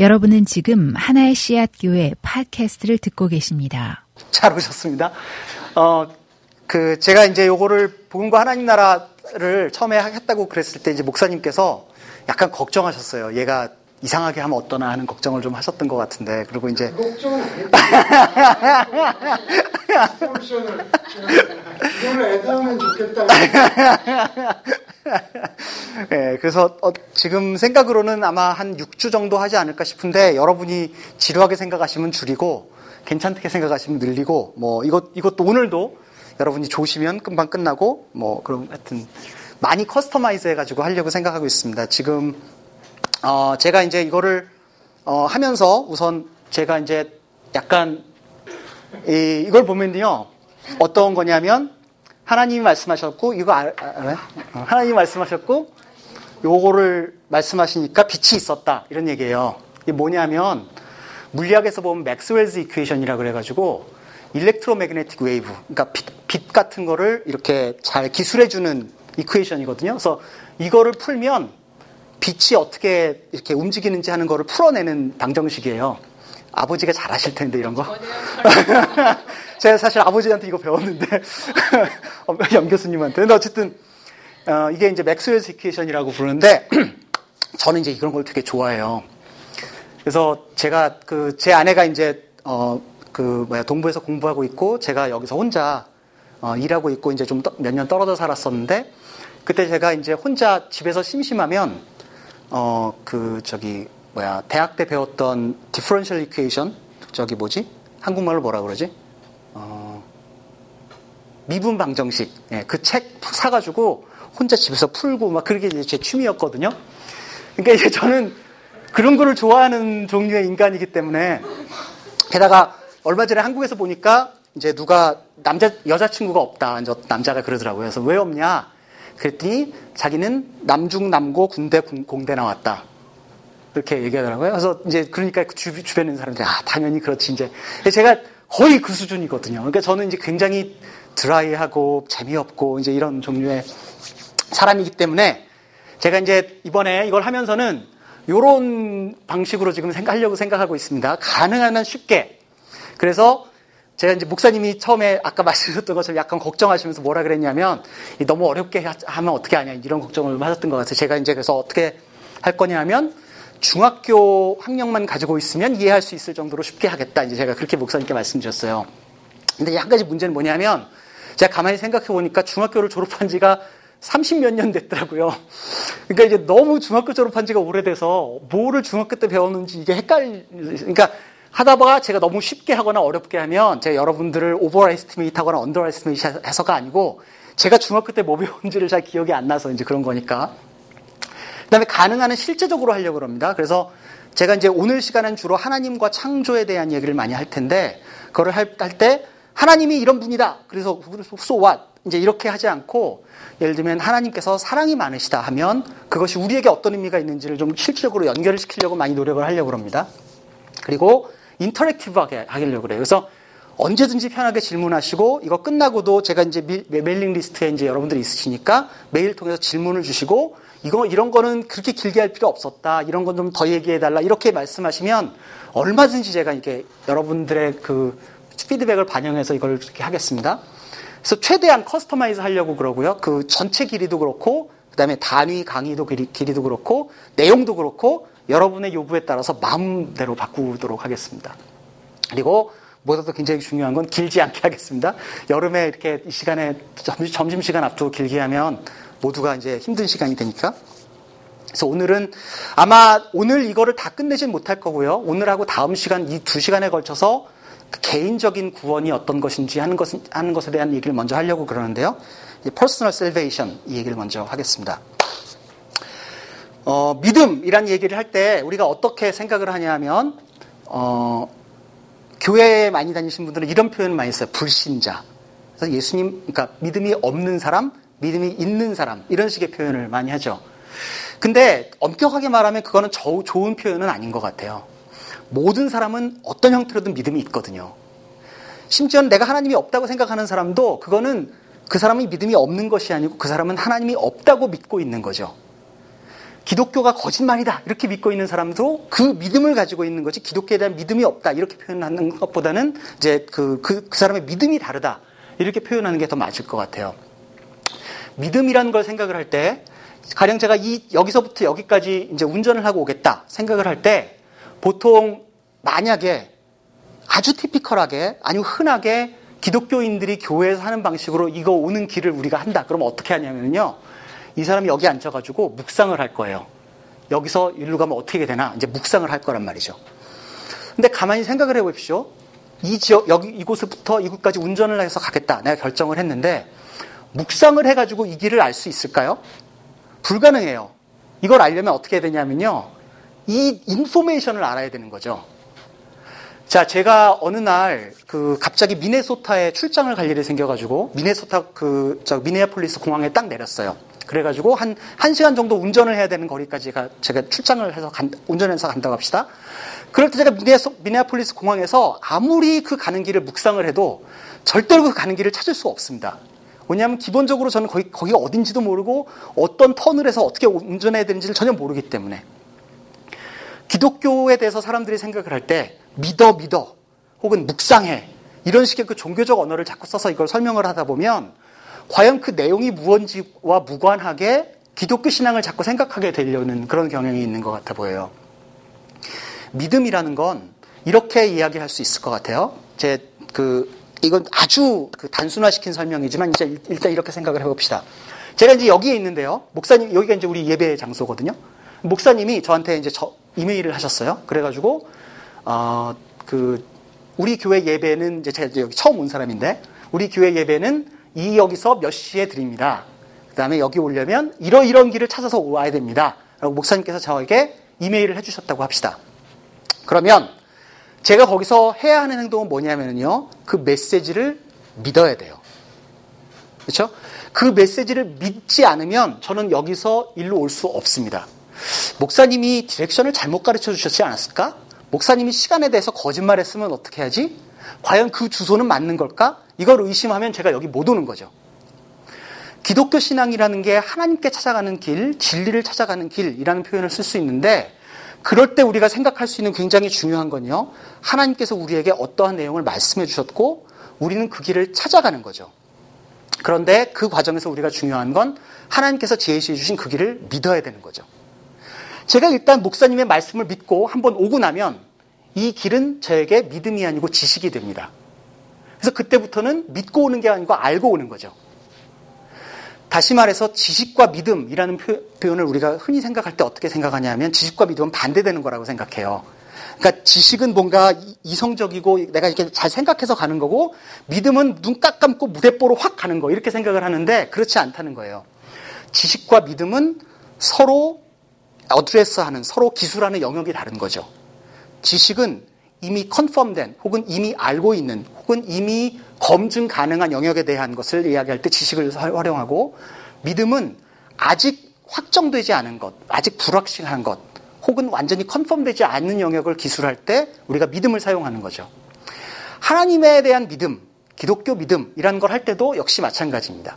여러분은 지금 하나의 씨앗 교회 팟캐스트를 듣고 계십니다. 잘 오셨습니다. 어, 그 제가 이제 요거를 복음과 하나님 나라를 처음에 했다고 그랬을 때 이제 목사님께서 약간 걱정하셨어요. 얘가 이상하게 하면 어떠나 하는 걱정을 좀 하셨던 것 같은데 그리고 이제 걱정은 아니에요. 이거를 애도하면 좋겠다. 예, 그래서 어, 지금 생각으로는 아마 한 6주 정도 하지 않을까 싶은데 여러분이 지루하게 생각하시면 줄이고 괜찮게 생각하시면 늘리고 뭐 이것 이것도 오늘도 여러분이 좋으시면 금방 끝나고 뭐 그럼 하여튼 많이 customize 해가지고 하려고 생각하고 있습니다. 지금 어, 제가 이제 이거를 어, 하면서 우선 제가 이제 약간 이, 이걸 보면요 어떤 거냐면 하나님이 말씀하셨고 이거 알, 아요 어, 하나님이 말씀하셨고 요거를 말씀하시니까 빛이 있었다 이런 얘기예요. 이게 뭐냐면 물리학에서 보면 Maxwell's equation이라 그래가지고 electromagnetic wave 그러니까 빛, 빛 같은 거를 이렇게 잘 기술해주는 equation이거든요. 그래서 이거를 풀면 빛이 어떻게 이렇게 움직이는지 하는 거를 풀어내는 방정식이에요. 아버지가 잘 하실 텐데 이런 거. 제가 사실 아버지한테 이거 배웠는데 염 교수님한테. 근데 어쨌든 어, 이게 이제 맥스웰스 이퀘이션이라고 부르는데 저는 이제 이런 걸 되게 좋아해요. 그래서 제가 그 제 아내가 이제 어 그 뭐야 동부에서 공부하고 있고 제가 여기서 혼자 어, 일하고 있고 이제 좀 몇 년 떨어져 살았었는데 그때 제가 이제 혼자 집에서 심심하면 어 그 저기 뭐야 대학 때 배웠던 디퍼런셜 이퀘이션 저기 뭐지 한국말로 뭐라 그러지 어 미분 방정식 예, 그책 사가지고 혼자 집에서 풀고 막 그게 이제 제 취미였거든요. 그러니까 이제 저는 그런 거를 좋아하는 종류의 인간이기 때문에 게다가 얼마 전에 한국에서 보니까 이제 누가 남자 여자친구가 없다. 이제 남자가 그러더라고요. 그래서 왜 없냐? 그랬더니 자기는 남중 남고 군대 공대 나왔다. 이렇게 얘기하더라고요. 그래서 이제 그러니까 그 주, 주변에 있는 사람들이 아 당연히 그렇지 이제 제가 거의 그 수준이거든요. 그러니까 저는 이제 굉장히 드라이하고 재미없고 이제 이런 종류의 사람이기 때문에 제가 이제 이번에 이걸 하면서는 이런 방식으로 지금 생각하려고 생각하고 있습니다. 가능한 한 쉽게. 그래서 제가 이제 목사님이 처음에 아까 말씀하셨던 것처럼 약간 걱정하시면서 뭐라 그랬냐면 너무 어렵게 하면 어떻게 하냐 이런 걱정을 하셨던 것 같아요. 제가 이제 그래서 어떻게 할 거냐면 중학교 학력만 가지고 있으면 이해할 수 있을 정도로 쉽게 하겠다. 이제 제가 그렇게 목사님께 말씀드렸어요. 근데 한 가지 문제는 뭐냐면 제가 가만히 생각해 보니까 중학교를 졸업한 지가 30몇 년 됐더라고요. 그러니까 이제 너무 중학교 졸업한 지가 오래돼서 뭐를 중학교 때 배웠는지 이게 헷갈리, 그러니까 하다 보가 제가 너무 쉽게 하거나 어렵게 하면 제가 여러분들을 overestimate 하거나 underestimate 해서가 아니고 제가 중학교 때 뭐 배웠는지를 잘 기억이 안 나서 이제 그런 거니까. 그 다음에 가능한 한 실제적으로 하려고 합니다. 그래서 제가 이제 오늘 시간은 주로 하나님과 창조에 대한 얘기를 많이 할 텐데, 그거를 할때 하나님이 이런 분이다. 그래서 so what? 이제 이렇게 하지 않고 예를 들면 하나님께서 사랑이 많으시다 하면 그것이 우리에게 어떤 의미가 있는지를 좀 실질적으로 연결을 시키려고 많이 노력을 하려고 합니다. 그리고 인터랙티브하게 하려고 그래요. 그래서 언제든지 편하게 질문하시고 이거 끝나고도 제가 이제 mailing list에 이제 여러분들이 있으시니까 메일 통해서 질문을 주시고 이거 이런 거는 그렇게 길게 할 필요 없었다. 이런 건 좀 더 얘기해 달라. 이렇게 말씀하시면 얼마든지 제가 이게 여러분들의 그 피드백을 반영해서 이걸 이렇게 하겠습니다. 그래서 최대한 customize 하려고 그러고요. 그 전체 길이도 그렇고 그다음에 단위 강의도 길이, 길이도 그렇고 내용도 그렇고 여러분의 요구에 따라서 마음대로 바꾸도록 하겠습니다. 그리고 무엇보다도 굉장히 중요한 건 길지 않게 하겠습니다. 여름에 이렇게 이 시간에 점심 시간 앞두고 길게 하면 모두가 이제 힘든 시간이 되니까. 그래서 오늘은 아마 오늘 이거를 다 끝내진 못할 거고요. 오늘하고 다음 시간 이 두 시간에 걸쳐서 개인적인 구원이 어떤 것인지 하는, 것, 하는 것에 대한 얘기를 먼저 하려고 그러는데요. personal salvation 이 얘기를 먼저 하겠습니다. 어, 믿음이란 얘기를 할 때 우리가 어떻게 생각을 하냐면 어, 교회에 많이 다니신 분들은 이런 표현을 많이 써요. 불신자. 그래서 예수님, 그러니까 믿음이 없는 사람, 믿음이 있는 사람 이런 식의 표현을 많이 하죠. 근데 엄격하게 말하면 그거는 저, 좋은 표현은 아닌 것 같아요. 모든 사람은 어떤 형태로든 믿음이 있거든요. 심지어는 내가 하나님이 없다고 생각하는 사람도 그거는 그 사람이 믿음이 없는 것이 아니고 그 사람은 하나님이 없다고 믿고 있는 거죠. 기독교가 거짓말이다 이렇게 믿고 있는 사람도 그 믿음을 가지고 있는 거지 기독교에 대한 믿음이 없다 이렇게 표현하는 것보다는 이제 그, 그, 그 사람의 믿음이 다르다 이렇게 표현하는 게 더 맞을 것 같아요. 믿음이라는 걸 생각을 할 때 가령 제가 이 여기서부터 여기까지 이제 운전을 하고 오겠다 생각을 할 때 보통 만약에 아주 티피컬하게 아니면 흔하게 기독교인들이 교회에서 하는 방식으로 이거 오는 길을 우리가 한다. 그러면 어떻게 하냐면요. 이 사람이 여기 앉아가지고 묵상을 할 거예요. 여기서 일로 가면 어떻게 되나 이제 묵상을 할 거란 말이죠. 근데 가만히 생각을 해보십시오. 이 지역 여기 이곳부터 이곳까지 운전을 해서 가겠다. 내가 결정을 했는데 묵상을 해가지고 이 길을 알 수 있을까요? 불가능해요. 이걸 알려면 어떻게 해야 되냐면요. 이 인포메이션을 알아야 되는 거죠. 자, 제가 어느 날 그 갑자기 미네소타에 출장을 갈 일이 생겨가지고 미네소타 그 저 미네아폴리스 공항에 딱 내렸어요. 그래가지고 한, 한 시간 정도 운전을 해야 되는 거리까지 가, 제가 출장을 해서 간, 운전해서 간다고 합시다. 그럴 때 제가 미네아폴리스 공항에서 아무리 그 가는 길을 묵상을 해도 절대로 그 가는 길을 찾을 수가 없습니다. 왜냐하면 기본적으로 저는 거기, 거기가 어딘지도 모르고 어떤 해서 어떻게 운전해야 되는지를 전혀 모르기 때문에. 기독교에 대해서 사람들이 생각을 할 때 믿어 믿어 혹은 묵상해 이런 식의 그 종교적 언어를 자꾸 써서 이걸 설명을 하다 보면 과연 그 내용이 무언지와 무관하게 기독교 신앙을 자꾸 생각하게 되려는 그런 경향이 있는 것 같아 보여요. 믿음이라는 건 이렇게 이야기할 수 있을 것 같아요. 제 그 이건 아주 그 단순화시킨 설명이지만 이제 일단 이렇게 생각을 해봅시다. 제가 이제 여기에 있는데요. 목사님 여기가 이제 우리 예배 장소거든요. 목사님이 저한테 이제 저 이메일을 하셨어요. 그래가지고 어, 그 우리 교회 예배는 이제 제가 여기 처음 온 사람인데 우리 교회 예배는 이 여기서 몇 시에 드립니다. 그 다음에 여기 오려면 이러이런 길을 찾아서 와야 됩니다. 라고 목사님께서 저에게 이메일을 해주셨다고 합시다. 그러면 제가 거기서 해야 하는 행동은 뭐냐면요. 그 메시지를 믿어야 돼요. 그렇죠? 그 메시지를 믿지 않으면 저는 여기서 일로 올 수 없습니다. 목사님이 디렉션을 잘못 가르쳐 주셨지 않았을까? 목사님이 시간에 대해서 거짓말했으면 어떻게 하지? 과연 그 주소는 맞는 걸까? 이걸 의심하면 제가 여기 못 오는 거죠. 기독교 신앙이라는 게 하나님께 찾아가는 길, 진리를 찾아가는 길이라는 표현을 쓸 수 있는데 그럴 때 우리가 생각할 수 있는 굉장히 중요한 건요. 하나님께서 우리에게 어떠한 내용을 말씀해 주셨고 우리는 그 길을 찾아가는 거죠. 그런데 그 과정에서 우리가 중요한 건 하나님께서 제시해 주신 그 길을 믿어야 되는 거죠. 제가 일단 목사님의 말씀을 믿고 한번 오고 나면 이 길은 저에게 믿음이 아니고 지식이 됩니다. 그래서 그때부터는 믿고 오는 게 아니고 알고 오는 거죠. 다시 말해서 지식과 믿음이라는 표현을 우리가 흔히 생각할 때 어떻게 생각하냐면 지식과 믿음은 반대되는 거라고 생각해요. 그러니까 지식은 뭔가 이성적이고 내가 이렇게 잘 생각해서 가는 거고 믿음은 눈깍 감고 무대뽀로 확 가는 거 이렇게 생각을 하는데 그렇지 않다는 거예요. 지식과 믿음은 서로 어드레스하는 서로 기술하는 영역이 다른 거죠. 지식은 이미 컨펌된 혹은 이미 알고 있는 혹은 이미 검증 가능한 영역에 대한 것을 이야기할 때 지식을 활용하고 믿음은 아직 확정되지 않은 것, 아직 불확실한 것, 혹은 완전히 컨펌되지 않는 영역을 기술할 때 우리가 믿음을 사용하는 거죠. 하나님에 대한 믿음, 기독교 믿음이라는 걸 할 때도 역시 마찬가지입니다.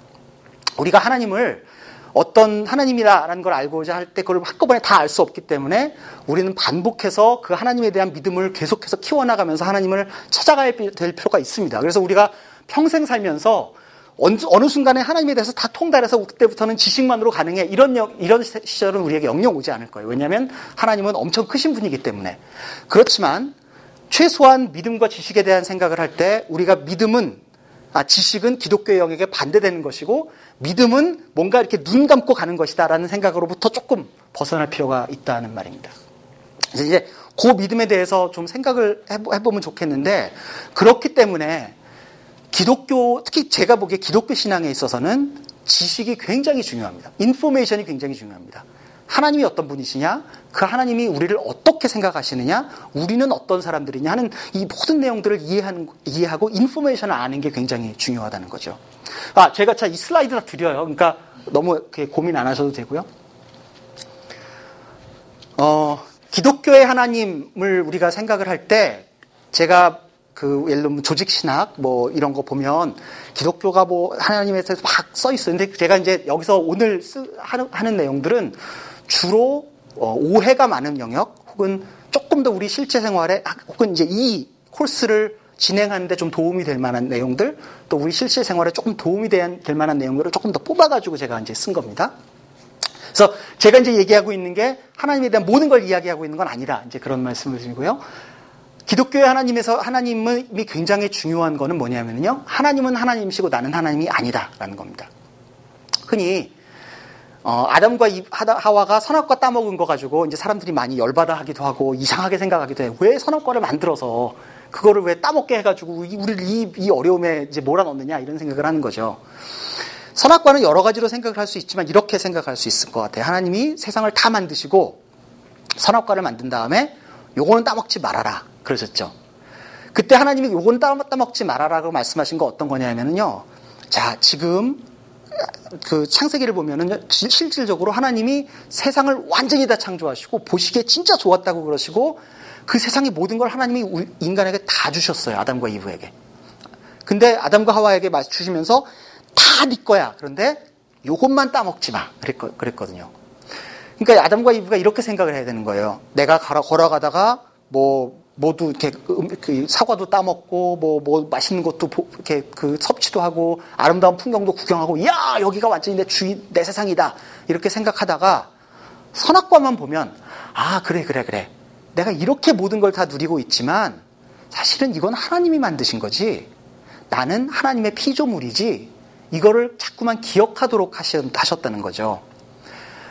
우리가 하나님을 어떤 하나님이다라는 걸 알고자 할 때 그걸 한꺼번에 다 알 수 없기 때문에 우리는 반복해서 그 하나님에 대한 믿음을 계속해서 키워나가면서 하나님을 찾아가야 될 필요가 있습니다. 그래서 우리가 평생 살면서 어느 순간에 하나님에 대해서 다 통달해서 그때부터는 지식만으로 가능해 이런 이런 시절은 우리에게 영영 오지 않을 거예요. 왜냐하면 하나님은 엄청 크신 분이기 때문에 그렇지만 최소한 믿음과 지식에 대한 생각을 할 때 우리가 믿음은 아, 지식은 기독교의 영역에 반대되는 것이고 믿음은 뭔가 이렇게 눈 감고 가는 것이다라는 생각으로부터 조금 벗어날 필요가 있다는 말입니다. 그래서 이제 그 믿음에 대해서 좀 생각을 해보면 좋겠는데 그렇기 때문에 기독교 특히 제가 보기에 기독교 신앙에 있어서는 지식이 굉장히 중요합니다. 인포메이션이 굉장히 중요합니다. 하나님이 어떤 분이시냐? 그 하나님이 우리를 어떻게 생각하시느냐? 우리는 어떤 사람들이냐 하는 이 모든 내용들을 이해하는, 이해하고 인포메이션을 아는 게 굉장히 중요하다는 거죠. 아, 제가 자, 이 슬라이드 다 드려요. 그러니까 너무 고민 안 하셔도 되고요. 어, 기독교의 하나님을 우리가 생각을 할 때 제가 그 예를 들면 조직 신학 뭐 이런 거 보면 기독교가 뭐 하나님에 대해서 막 써. 근데 제가 이제 여기서 오늘 쓰, 하는, 하는 내용들은 주로 어, 오해가 많은 영역 혹은 조금 더 우리 실제 생활에 혹은 이제 이 코스를 진행하는데 좀 도움이 될 만한 내용들 또 우리 실제 생활에 조금 도움이 될 만한 내용들을 조금 더 뽑아가지고 제가 이제 쓴 겁니다. 그래서 제가 이제 얘기하고 있는 게 하나님에 대한 모든 걸 이야기하고 있는 건 아니라 이제 그런 말씀을 드리고요. 기독교의 하나님에서 하나님이 굉장히 중요한 거는 뭐냐면요. 하나님은 하나님이시고 나는 하나님이 아니다라는 겁니다. 흔히 어, 아담과 하와가 선악과 따먹은 거 가지고 이제 사람들이 많이 열받아 하기도 하고 이상하게 생각하기도 해요. 왜 선악과를 만들어서 그거를 왜 따먹게 해가지고 우리를 이, 이 어려움에 이제 몰아넣느냐 이런 생각을 하는 거죠. 선악과는 여러 가지로 생각을 할 수 있지만 이렇게 생각할 수 있을 것 같아요. 하나님이 세상을 다 만드시고 선악과를 만든 다음에 요거는 따먹지 말아라 그러셨죠. 그때 하나님이 요거는 따먹지 말아라고 말씀하신 거 어떤 거냐면요. 자 지금 그 창세기를 보면은 실질적으로 하나님이 세상을 완전히 다 창조하시고 보시기에 진짜 좋았다고 그러시고 그 세상의 모든 걸 하나님이 인간에게 다 주셨어요. 아담과 이브에게. 근데 아담과 하와에게 맞추시면서 다 네 거야. 그런데 요것만 따먹지 마. 그랬거 든요. 그러니까 아담과 이브가 이렇게 생각을 해야 되는 거예요. 내가 걸어가다가 뭐 모두 이렇게 음, 그 사과도 따먹고 뭐, 뭐 맛있는 것도 이렇게 그 섭취도 하고 아름다운 풍경도 구경하고 야 여기가 완전히 내 주인 내 세상이다 이렇게 생각하다가 선악과만 보면 아 그래 그래 그래 내가 이렇게 모든 걸 다 누리고 있지만 사실은 이건 하나님이 만드신 거지 나는 하나님의 피조물이지 이거를 자꾸만 기억하도록 하셨다는 거죠.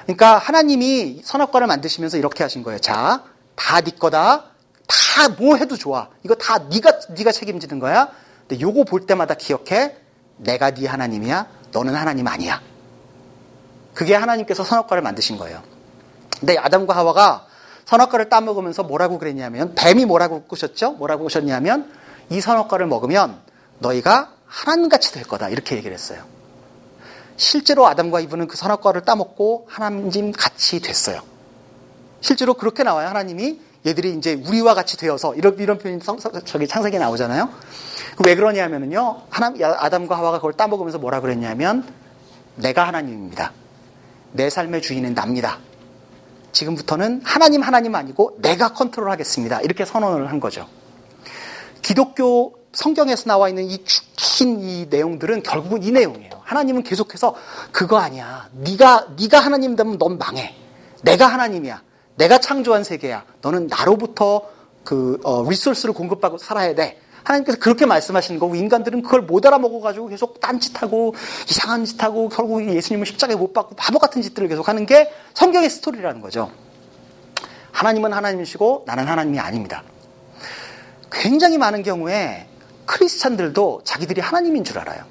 그러니까 하나님이 선악과를 만드시면서 이렇게 하신 거예요. 자, 다 네 거다. 다 뭐 해도 좋아. 이거 다 네가 네가 책임지는 거야. 근데 요거 볼 때마다 기억해. 내가 네 하나님이야. 너는 하나님 아니야. 그게 하나님께서 선악과를 만드신 거예요. 근데 아담과 하와가 선악과를 따먹으면서 뭐라고 그랬냐면 뱀이 뭐라고 꾸셨죠? 뭐라고 꾸셨냐면 이 선악과를 먹으면 너희가 하나님같이 될 거다. 이렇게 얘기를 했어요. 실제로 아담과 이브는 그 선악과를 따먹고 하나님 같이 됐어요. 실제로 그렇게 나와요. 하나님이 얘들이 이제 우리와 같이 되어서 이런 이런 표현이 저기 창세기에 나오잖아요. 왜 그러냐면은요. 하나님 아담과 하와가 그걸 따먹으면서 뭐라 그랬냐면 내가 하나님입니다. 내 삶의 주인은 납니다. 지금부터는 하나님 하나님 아니고 내가 컨트롤하겠습니다. 이렇게 선언을 한 거죠. 기독교 성경에서 나와 있는 이 긴 이 내용들은 결국은 이 내용이에요. 하나님은 계속해서 그거 아니야. 네가 네가 하나님 되면 넌 망해. 내가 하나님이야. 내가 창조한 세계야. 너는 나로부터 그 어, 리소스를 공급받고 살아야 돼. 하나님께서 그렇게 말씀하시는 거고 인간들은 그걸 못 알아먹어가지고 계속 딴짓하고 이상한 짓하고 결국 예수님을 십자가에 못 박고 바보 같은 짓들을 계속 하는 게 성경의 스토리라는 거죠. 하나님은 하나님이시고 나는 하나님이 아닙니다. 굉장히 많은 경우에 크리스찬들도 자기들이 하나님인 줄 알아요.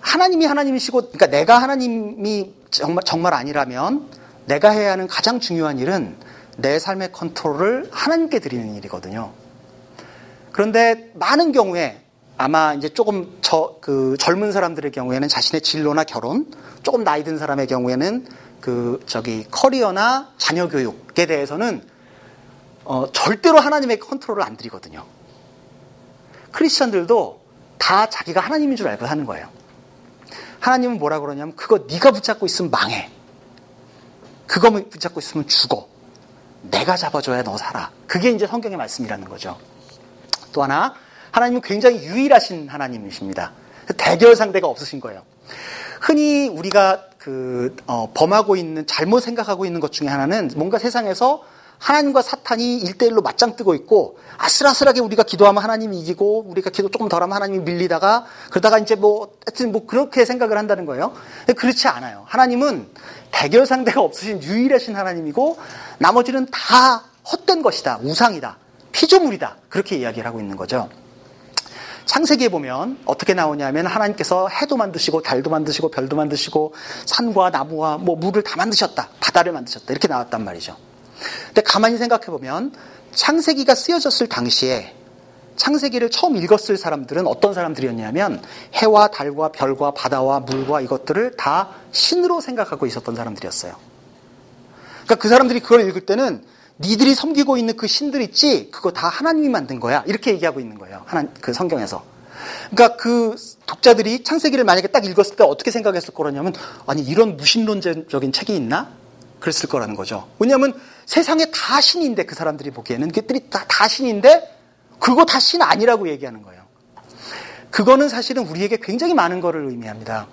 하나님이 하나님이시고, 그러니까 내가 하나님이 정말, 정말 아니라면 내가 해야 하는 가장 중요한 일은 내 삶의 컨트롤을 하나님께 드리는 일이거든요. 그런데 많은 경우에 아마 이제 조금 저, 그 젊은 사람들의 경우에는 자신의 진로나 결혼, 조금 나이 든 사람의 경우에는 그 저기 커리어나 자녀 교육에 대해서는 어, 절대로 하나님의 컨트롤을 안 드리거든요. 크리스천들도 다 자기가 하나님인 줄 알고 하는 거예요. 하나님은 뭐라 그러냐면 그거 네가 붙잡고 있으면 망해. 그거 붙잡고 있으면 죽어. 내가 잡아줘야 너 살아. 그게 이제 성경의 말씀이라는 거죠. 또 하나, 하나님은 굉장히 유일하신 하나님이십니다. 대결 상대가 없으신 거예요. 흔히 우리가 그, 어, 범하고 있는, 잘못 생각하고 있는 것 중에 하나는 뭔가 세상에서 하나님과 사탄이 일대일로 맞짱 뜨고 있고 아슬아슬하게 우리가 기도하면 하나님이 이기고 우리가 기도 조금 덜하면 하나님이 밀리다가 그러다가 이제 뭐 하여튼 뭐 그렇게 생각을 한다는 거예요. 그렇지 않아요. 하나님은 대결 상대가 없으신 유일하신 하나님이고 나머지는 다 헛된 것이다. 우상이다. 피조물이다. 그렇게 이야기를 하고 있는 거죠. 창세기에 보면 어떻게 나오냐면 하나님께서 해도 만드시고 달도 만드시고 별도 만드시고 산과 나무와 뭐 물을 다 만드셨다. 바다를 만드셨다. 이렇게 나왔단 말이죠. 근데 가만히 생각해 보면 창세기가 쓰여졌을 당시에 창세기를 처음 읽었을 사람들은 어떤 사람들이었냐면 해와 달과 별과 바다와 물과 이것들을 다 신으로 생각하고 있었던 사람들이었어요. 그러니까 그 사람들이 그걸 읽을 때는 니들이 섬기고 있는 그 신들 있지 그거 다 하나님이 만든 거야 이렇게 얘기하고 있는 거예요. 하나 그 성경에서 그러니까 그 독자들이 창세기를 만약에 딱 읽었을 때 어떻게 생각했을 거라냐면 아니 이런 무신론적인 책이 있나? 그랬을 거라는 거죠. 왜냐하면 세상에 다 신인데 그 사람들이 보기에는 그들이 다, 다 신인데 그거 다 신 아니라고 얘기하는 거예요. 그거는 사실은 우리에게 굉장히 많은 것을 의미합니다.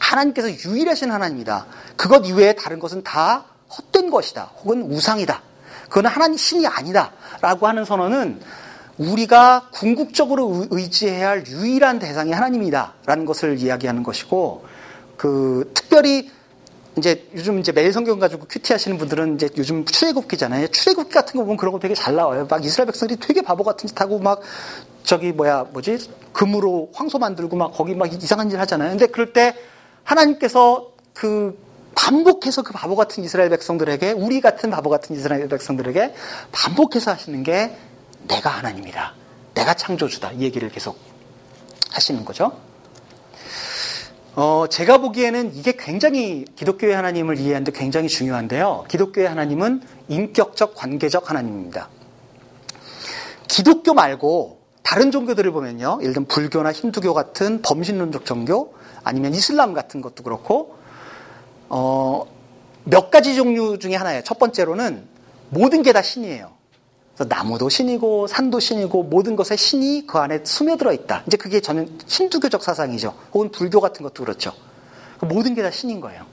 하나님께서 유일하신 하나님이다. 그것 이외에 다른 것은 다 헛된 것이다. 혹은 우상이다. 그거는 하나님 신이 아니다. 라고 하는 선언은 우리가 궁극적으로 의지해야 할 유일한 대상이 하나님이다. 라는 것을 이야기하는 것이고, 그, 특별히 이제 요즘 이제 매일 성경 가지고 큐티 하시는 분들은 이제 요즘 출애굽기잖아요. 출애굽기 같은 거 보면 그런 거 되게 잘 나와요. 막 이스라엘 백성들이 되게 바보 같은 짓 하고 막 저기 뭐야 뭐지 금으로 황소 만들고 막 거기 막 이상한 일 하잖아요. 근데 그럴 때 하나님께서 그 반복해서 그 바보 같은 이스라엘 백성들에게 우리 같은 바보 같은 이스라엘 백성들에게 반복해서 하시는 게 내가 하나님이다. 내가 창조주다. 이 얘기를 계속 하시는 거죠. 어, 제가 보기에는 이게 굉장히 기독교의 하나님을 이해하는데 굉장히 중요한데요. 기독교의 하나님은 인격적 관계적 하나님입니다. 기독교 말고 다른 종교들을 보면요. 예를 들면 불교나 힌두교 같은 범신론적 종교 아니면 이슬람 같은 것도 그렇고 어, 몇 가지 종류 중에 하나예요. 첫 번째로는 모든 게 다 신이에요. 나무도 신이고 산도 신이고 모든 것에 신이 그 안에 스며들어 있다. 이제 그게 저는 힌두교적 사상이죠. 혹은 불교 같은 것도 그렇죠. 모든 게 다 신인 거예요.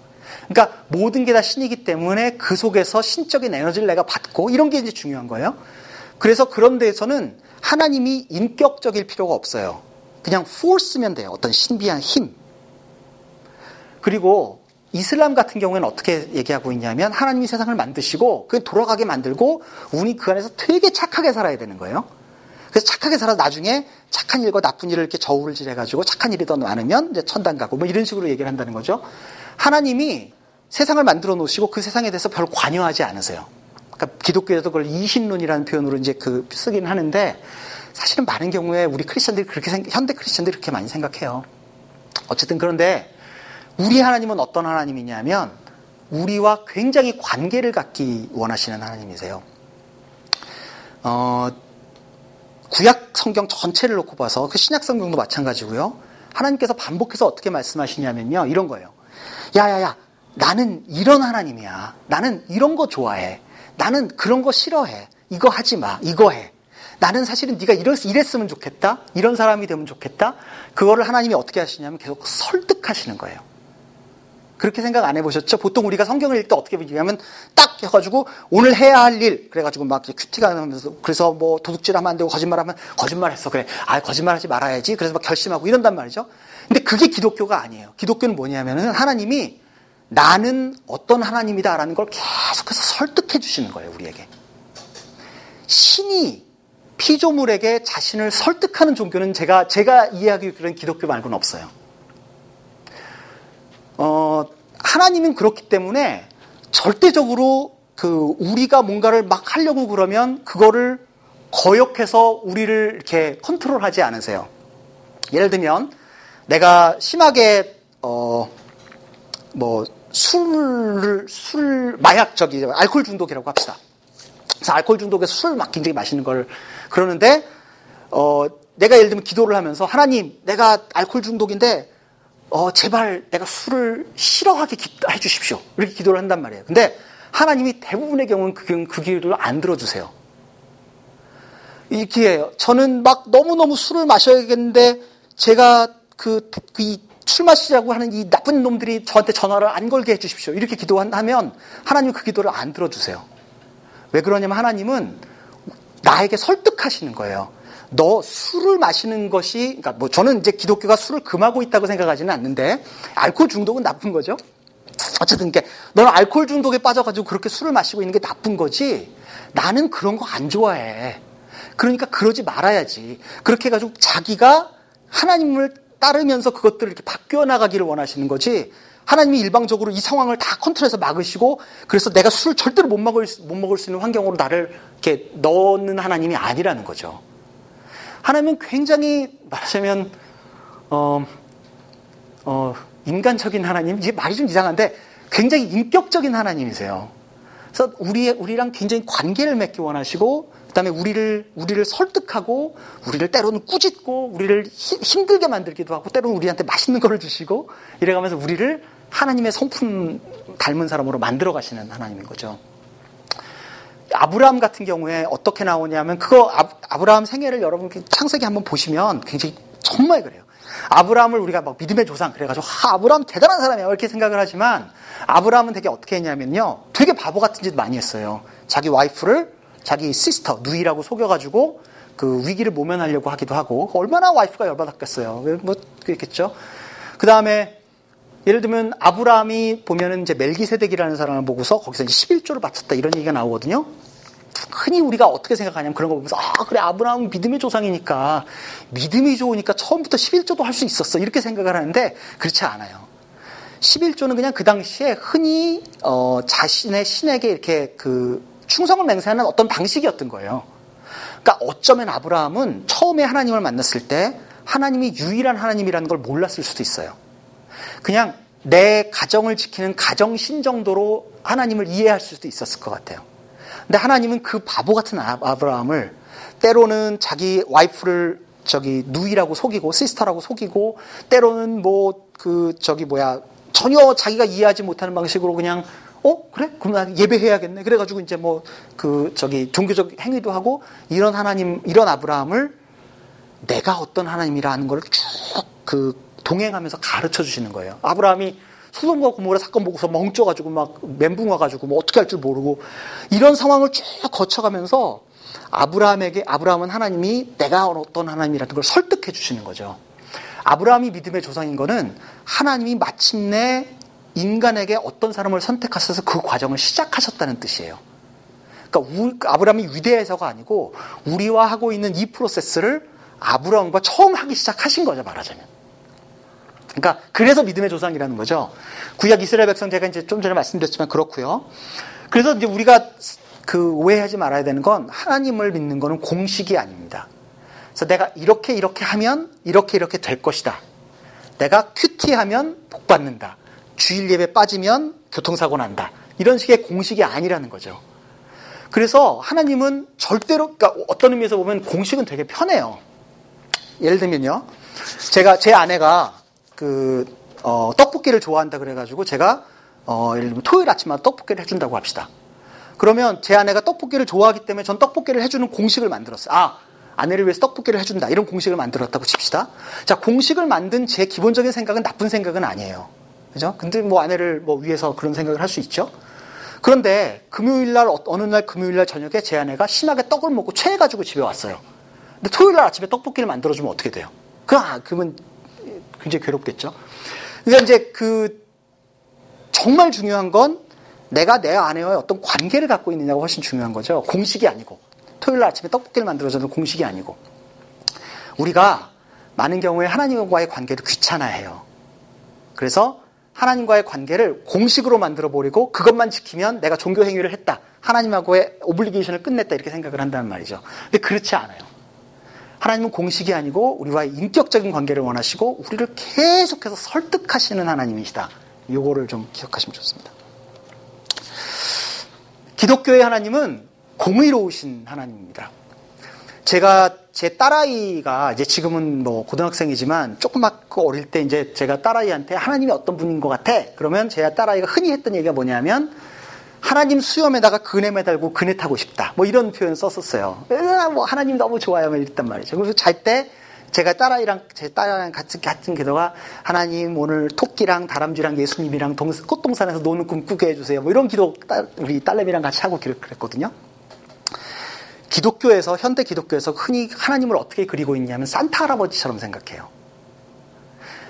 그러니까 모든 게 다 신이기 때문에 그 속에서 신적인 에너지를 내가 받고 이런 게 이제 중요한 거예요. 그래서 그런 데에서는 하나님이 인격적일 필요가 없어요. 그냥 force면 돼요. 어떤 신비한 힘. 그리고 이슬람 같은 경우에는 어떻게 얘기하고 있냐면 하나님이 세상을 만드시고 그 돌아가게 만들고 우리 그 안에서 되게 착하게 살아야 되는 거예요. 그래서 착하게 살아 나중에 착한 일과 나쁜 일을 이렇게 저울질 해가지고 착한 일이 더 많으면 이제 천당 가고 뭐 이런 식으로 얘기를 한다는 거죠. 하나님이 세상을 만들어 놓으시고 그 세상에 대해서 별 관여하지 않으세요. 그러니까 기독교에서 그걸 이신론이라는 표현으로 이제 그 쓰긴 하는데 사실은 많은 경우에 우리 크리스천들이 그렇게 생, 현대 크리스천들이 그렇게 많이 생각해요. 어쨌든 그런데 우리 하나님은 어떤 하나님이냐면 우리와 굉장히 관계를 갖기 원하시는 하나님이세요. 어, 구약 성경 전체를 놓고 봐서 그 신약 성경도 마찬가지고요. 하나님께서 반복해서 어떻게 말씀하시냐면요. 이런 거예요. 야야야, 나는 이런 하나님이야. 나는 이런 거 좋아해. 나는 그런 거 싫어해. 이거 하지 마. 이거 해. 나는 사실은 네가 이랬, 이랬으면 좋겠다. 이런 사람이 되면 좋겠다. 그거를 하나님이 어떻게 하시냐면 계속 설득하시는 거예요. 그렇게 생각 안 해보셨죠? 보통 우리가 성경을 읽을 때 어떻게 보냐면 딱 해가지고 오늘 해야 할 일 그래가지고 막 큐티가 나면서 그래서 뭐 도둑질하면 안 되고 거짓말하면 거짓말했어 그래 아 거짓말하지 말아야지 그래서 막 결심하고 이런단 말이죠. 근데 그게 기독교가 아니에요. 기독교는 뭐냐면은 하나님이 나는 어떤 하나님이다라는 걸 계속해서 설득해 주시는 거예요 우리에게. 신이 피조물에게 자신을 설득하는 종교는 제가 제가 이해하기로는 기독교 말고는 없어요. 어, 하나님은 그렇기 때문에 절대적으로 그 우리가 뭔가를 막 하려고 그러면 그거를 거역해서 우리를 이렇게 컨트롤하지 않으세요. 예를 들면 내가 심하게 어 뭐 술을 술 마약 저기 알코올 중독이라고 합시다. 그래서 알코올 중독에서 술 막 굉장히 마시는 걸 그러는데 어 내가 예를 들면 기도를 하면서 하나님 내가 알코올 중독인데 어, 제발 내가 술을 싫어하게 해 주십시오. 이렇게 기도를 한단 말이에요. 근데 하나님이 대부분의 경우는 그, 그 기도를 안 들어주세요. 이렇게 저는 막 너무너무 술을 마셔야겠는데 제가 그, 그술 마시자고 하는 이 나쁜 놈들이 저한테 전화를 안 걸게 해 주십시오. 이렇게 기도하면 하나님은 그 기도를 안 들어주세요. 왜 그러냐면 하나님은 나에게 설득하시는 거예요. 너 술을 마시는 것이, 그러니까 뭐 저는 이제 기독교가 술을 금하고 있다고 생각하지는 않는데, 알코올 중독은 나쁜 거죠. 어쨌든, 게 너는 알코올 중독에 빠져가지고 그렇게 술을 마시고 있는 게 나쁜 거지, 나는 그런 거 안 좋아해. 그러니까 그러지 말아야지. 그렇게 해가지고 자기가 하나님을 따르면서 그것들을 이렇게 바뀌어 나가기를 원하시는 거지, 하나님이 일방적으로 이 상황을 다 컨트롤해서 막으시고 그래서 내가 술을 절대로 못 먹을, 못 먹을 수 있는 환경으로 나를 이렇게 넣는 하나님이 아니라는 거죠. 하나님은 굉장히 말하자면 어, 어, 인간적인 하나님, 이게 말이 좀 이상한데 굉장히 인격적인 하나님이세요. 그래서 우리 우리랑 굉장히 관계를 맺기 원하시고 그다음에 우리를 우리를 설득하고 우리를 때로는 꾸짖고 우리를 히, 힘들게 만들기도 하고 때로는 우리한테 맛있는 거를 주시고 이래가면서 우리를 하나님의 성품 닮은 사람으로 만들어 가시는 하나님인 거죠. 아브라함 같은 경우에 어떻게 나오냐면 그거 아, 브라함 생애를 여러분 창세기 한번 보시면 굉장히 정말 그래요. 아브라함을 우리가 막 믿음의 조상 그래가지고 아, 아브라함 대단한 사람이야 이렇게 생각을 하지만 아브라함은 되게 어떻게 했냐면요 되게 바보 같은 짓 많이 했어요. 자기 와이프를 자기 시스터 누이라고 속여가지고 그 위기를 모면하려고 하기도 하고 얼마나 와이프가 열받았겠어요. 뭐 그랬겠죠. 그 다음에 예를 들면 아브라함이 보면은 이제 멜기세덱이라는 사람을 보고서 거기서 이제 11조를 바쳤다 이런 얘기가 나오거든요. 흔히 우리가 어떻게 생각하냐면 그런 거 보면서 아 그래 아브라함은 믿음의 조상이니까 믿음이 좋으니까 처음부터 11조도 할 수 있었어 이렇게 생각을 하는데 그렇지 않아요. 11조는 그냥 그 당시에 흔히 어, 자신의 신에게 이렇게 그 충성을 맹세하는 어떤 방식이었던 거예요. 그러니까 어쩌면 아브라함은 처음에 하나님을 만났을 때 하나님이 유일한 하나님이라는 걸 몰랐을 수도 있어요. 그냥 내 가정을 지키는 가정신 정도로 하나님을 이해할 수도 있었을 것 같아요. 근데 하나님은 그 바보 같은 아, 아브라함을 때로는 자기 와이프를 저기 누이라고 속이고 sister라고 속이고 때로는 뭐 그 저기 뭐야 전혀 자기가 이해하지 못하는 방식으로 그냥 어? 그래? 그럼 난 예배해야겠네. 그래가지고 이제 뭐 그 저기 종교적 행위도 하고 이런 하나님 이런 아브라함을 내가 어떤 하나님이라는 걸 쭉 그 동행하면서 가르쳐 주시는 거예요. 아브라함이 소돔과 고모라 사건 보고서 멍쪄가지고 막 멘붕 와가지고 뭐 어떻게 할 줄 모르고 이런 상황을 쭉 거쳐가면서 아브라함에게 아브라함은 하나님이 내가 어떤 하나님이라는 걸 설득해 주시는 거죠. 아브라함이 믿음의 조상인 거는 하나님이 마침내 인간에게 어떤 사람을 선택하셔서 그 과정을 시작하셨다는 뜻이에요. 그러니까 아브라함이 위대해서가 아니고 우리와 하고 있는 이 프로세스를 아브라함과 처음 하기 시작하신 거죠, 말하자면. 그러니까 그래서 믿음의 조상이라는 거죠. 구약 이스라엘 백성 제가 이제 좀 전에 말씀드렸지만 그렇고요. 그래서 이제 우리가 그 오해하지 말아야 되는 건 하나님을 믿는 거는 공식이 아닙니다. 그래서 내가 이렇게 이렇게 하면 이렇게 이렇게 될 것이다. 내가 큐티하면 복 받는다. 주일 예배 빠지면 교통사고 난다. 이런 식의 공식이 아니라는 거죠. 그래서 하나님은 절대로 그러니까 어떤 의미에서 보면 공식은 되게 편해요. 예를 들면요. 제가 제 아내가 그 어, 떡볶이를 좋아한다 그래가지고 제가 어, 예를 들면 토요일 아침마다 떡볶이를 해준다고 합시다. 그러면 제 아내가 떡볶이를 좋아하기 때문에 전 떡볶이를 해주는 공식을 만들었어요. 아, 아내를 위해서 떡볶이를 해준다. 이런 공식을 만들었다고 칩시다. 자, 공식을 만든 제 기본적인 생각은 나쁜 생각은 아니에요. 그죠? 근데 뭐 아내를 뭐 위해서 그런 생각을 할 수 있죠. 그런데 금요일 날, 어, 어느 날 금요일 날 저녁에 제 아내가 심하게 떡을 먹고 체해가지고 집에 왔어요. 근데 토요일 날 아침에 떡볶이를 만들어주면 어떻게 돼요? 그, 아, 그러면 굉장히 괴롭겠죠. 그러니까 이제 그 정말 중요한 건 내가 내 아내와의 어떤 관계를 갖고 있느냐가 훨씬 중요한 거죠. 공식이 아니고 토요일 날 아침에 떡볶이를 만들어주는 공식이 아니고 우리가 많은 경우에 하나님과의 관계를 귀찮아해요. 그래서 하나님과의 관계를 공식으로 만들어 버리고 그것만 지키면 내가 종교 행위를 했다. 하나님하고의 오블리게이션을 끝냈다 이렇게 생각을 한다는 말이죠. 근데 그렇지 않아요. 하나님은 공식이 아니고 우리와의 인격적인 관계를 원하시고 우리를 계속해서 설득하시는 하나님이시다. 요거를 좀 기억하시면 좋습니다. 기독교의 하나님은 공의로우신 하나님입니다. 제가 제 딸아이가 이제 지금은 뭐 고등학생이지만 조그맣고 어릴 때 이제 제가 딸아이한테 하나님이 어떤 분인 것 같아? 그러면 제 딸아이가 흔히 했던 얘기가 뭐냐면 하나님 수염에다가 그네 매달고 그네 타고 싶다. 뭐 이런 표현 썼었어요. 뭐 하나님 너무 좋아요. 뭐 이랬단 말이죠. 그래서 잘 때 제가 딸아이랑 제 딸아이랑 같은 같은 기도가 하나님 오늘 토끼랑 다람쥐랑 예수님이랑 동, 꽃동산에서 노는 꿈 꾸게 해주세요. 뭐 이런 기도 딸, 우리 딸내미랑 같이 하고 그랬거든요. 기독교에서 현대 기독교에서 흔히 하나님을 어떻게 그리고 있냐면 산타 할아버지처럼 생각해요.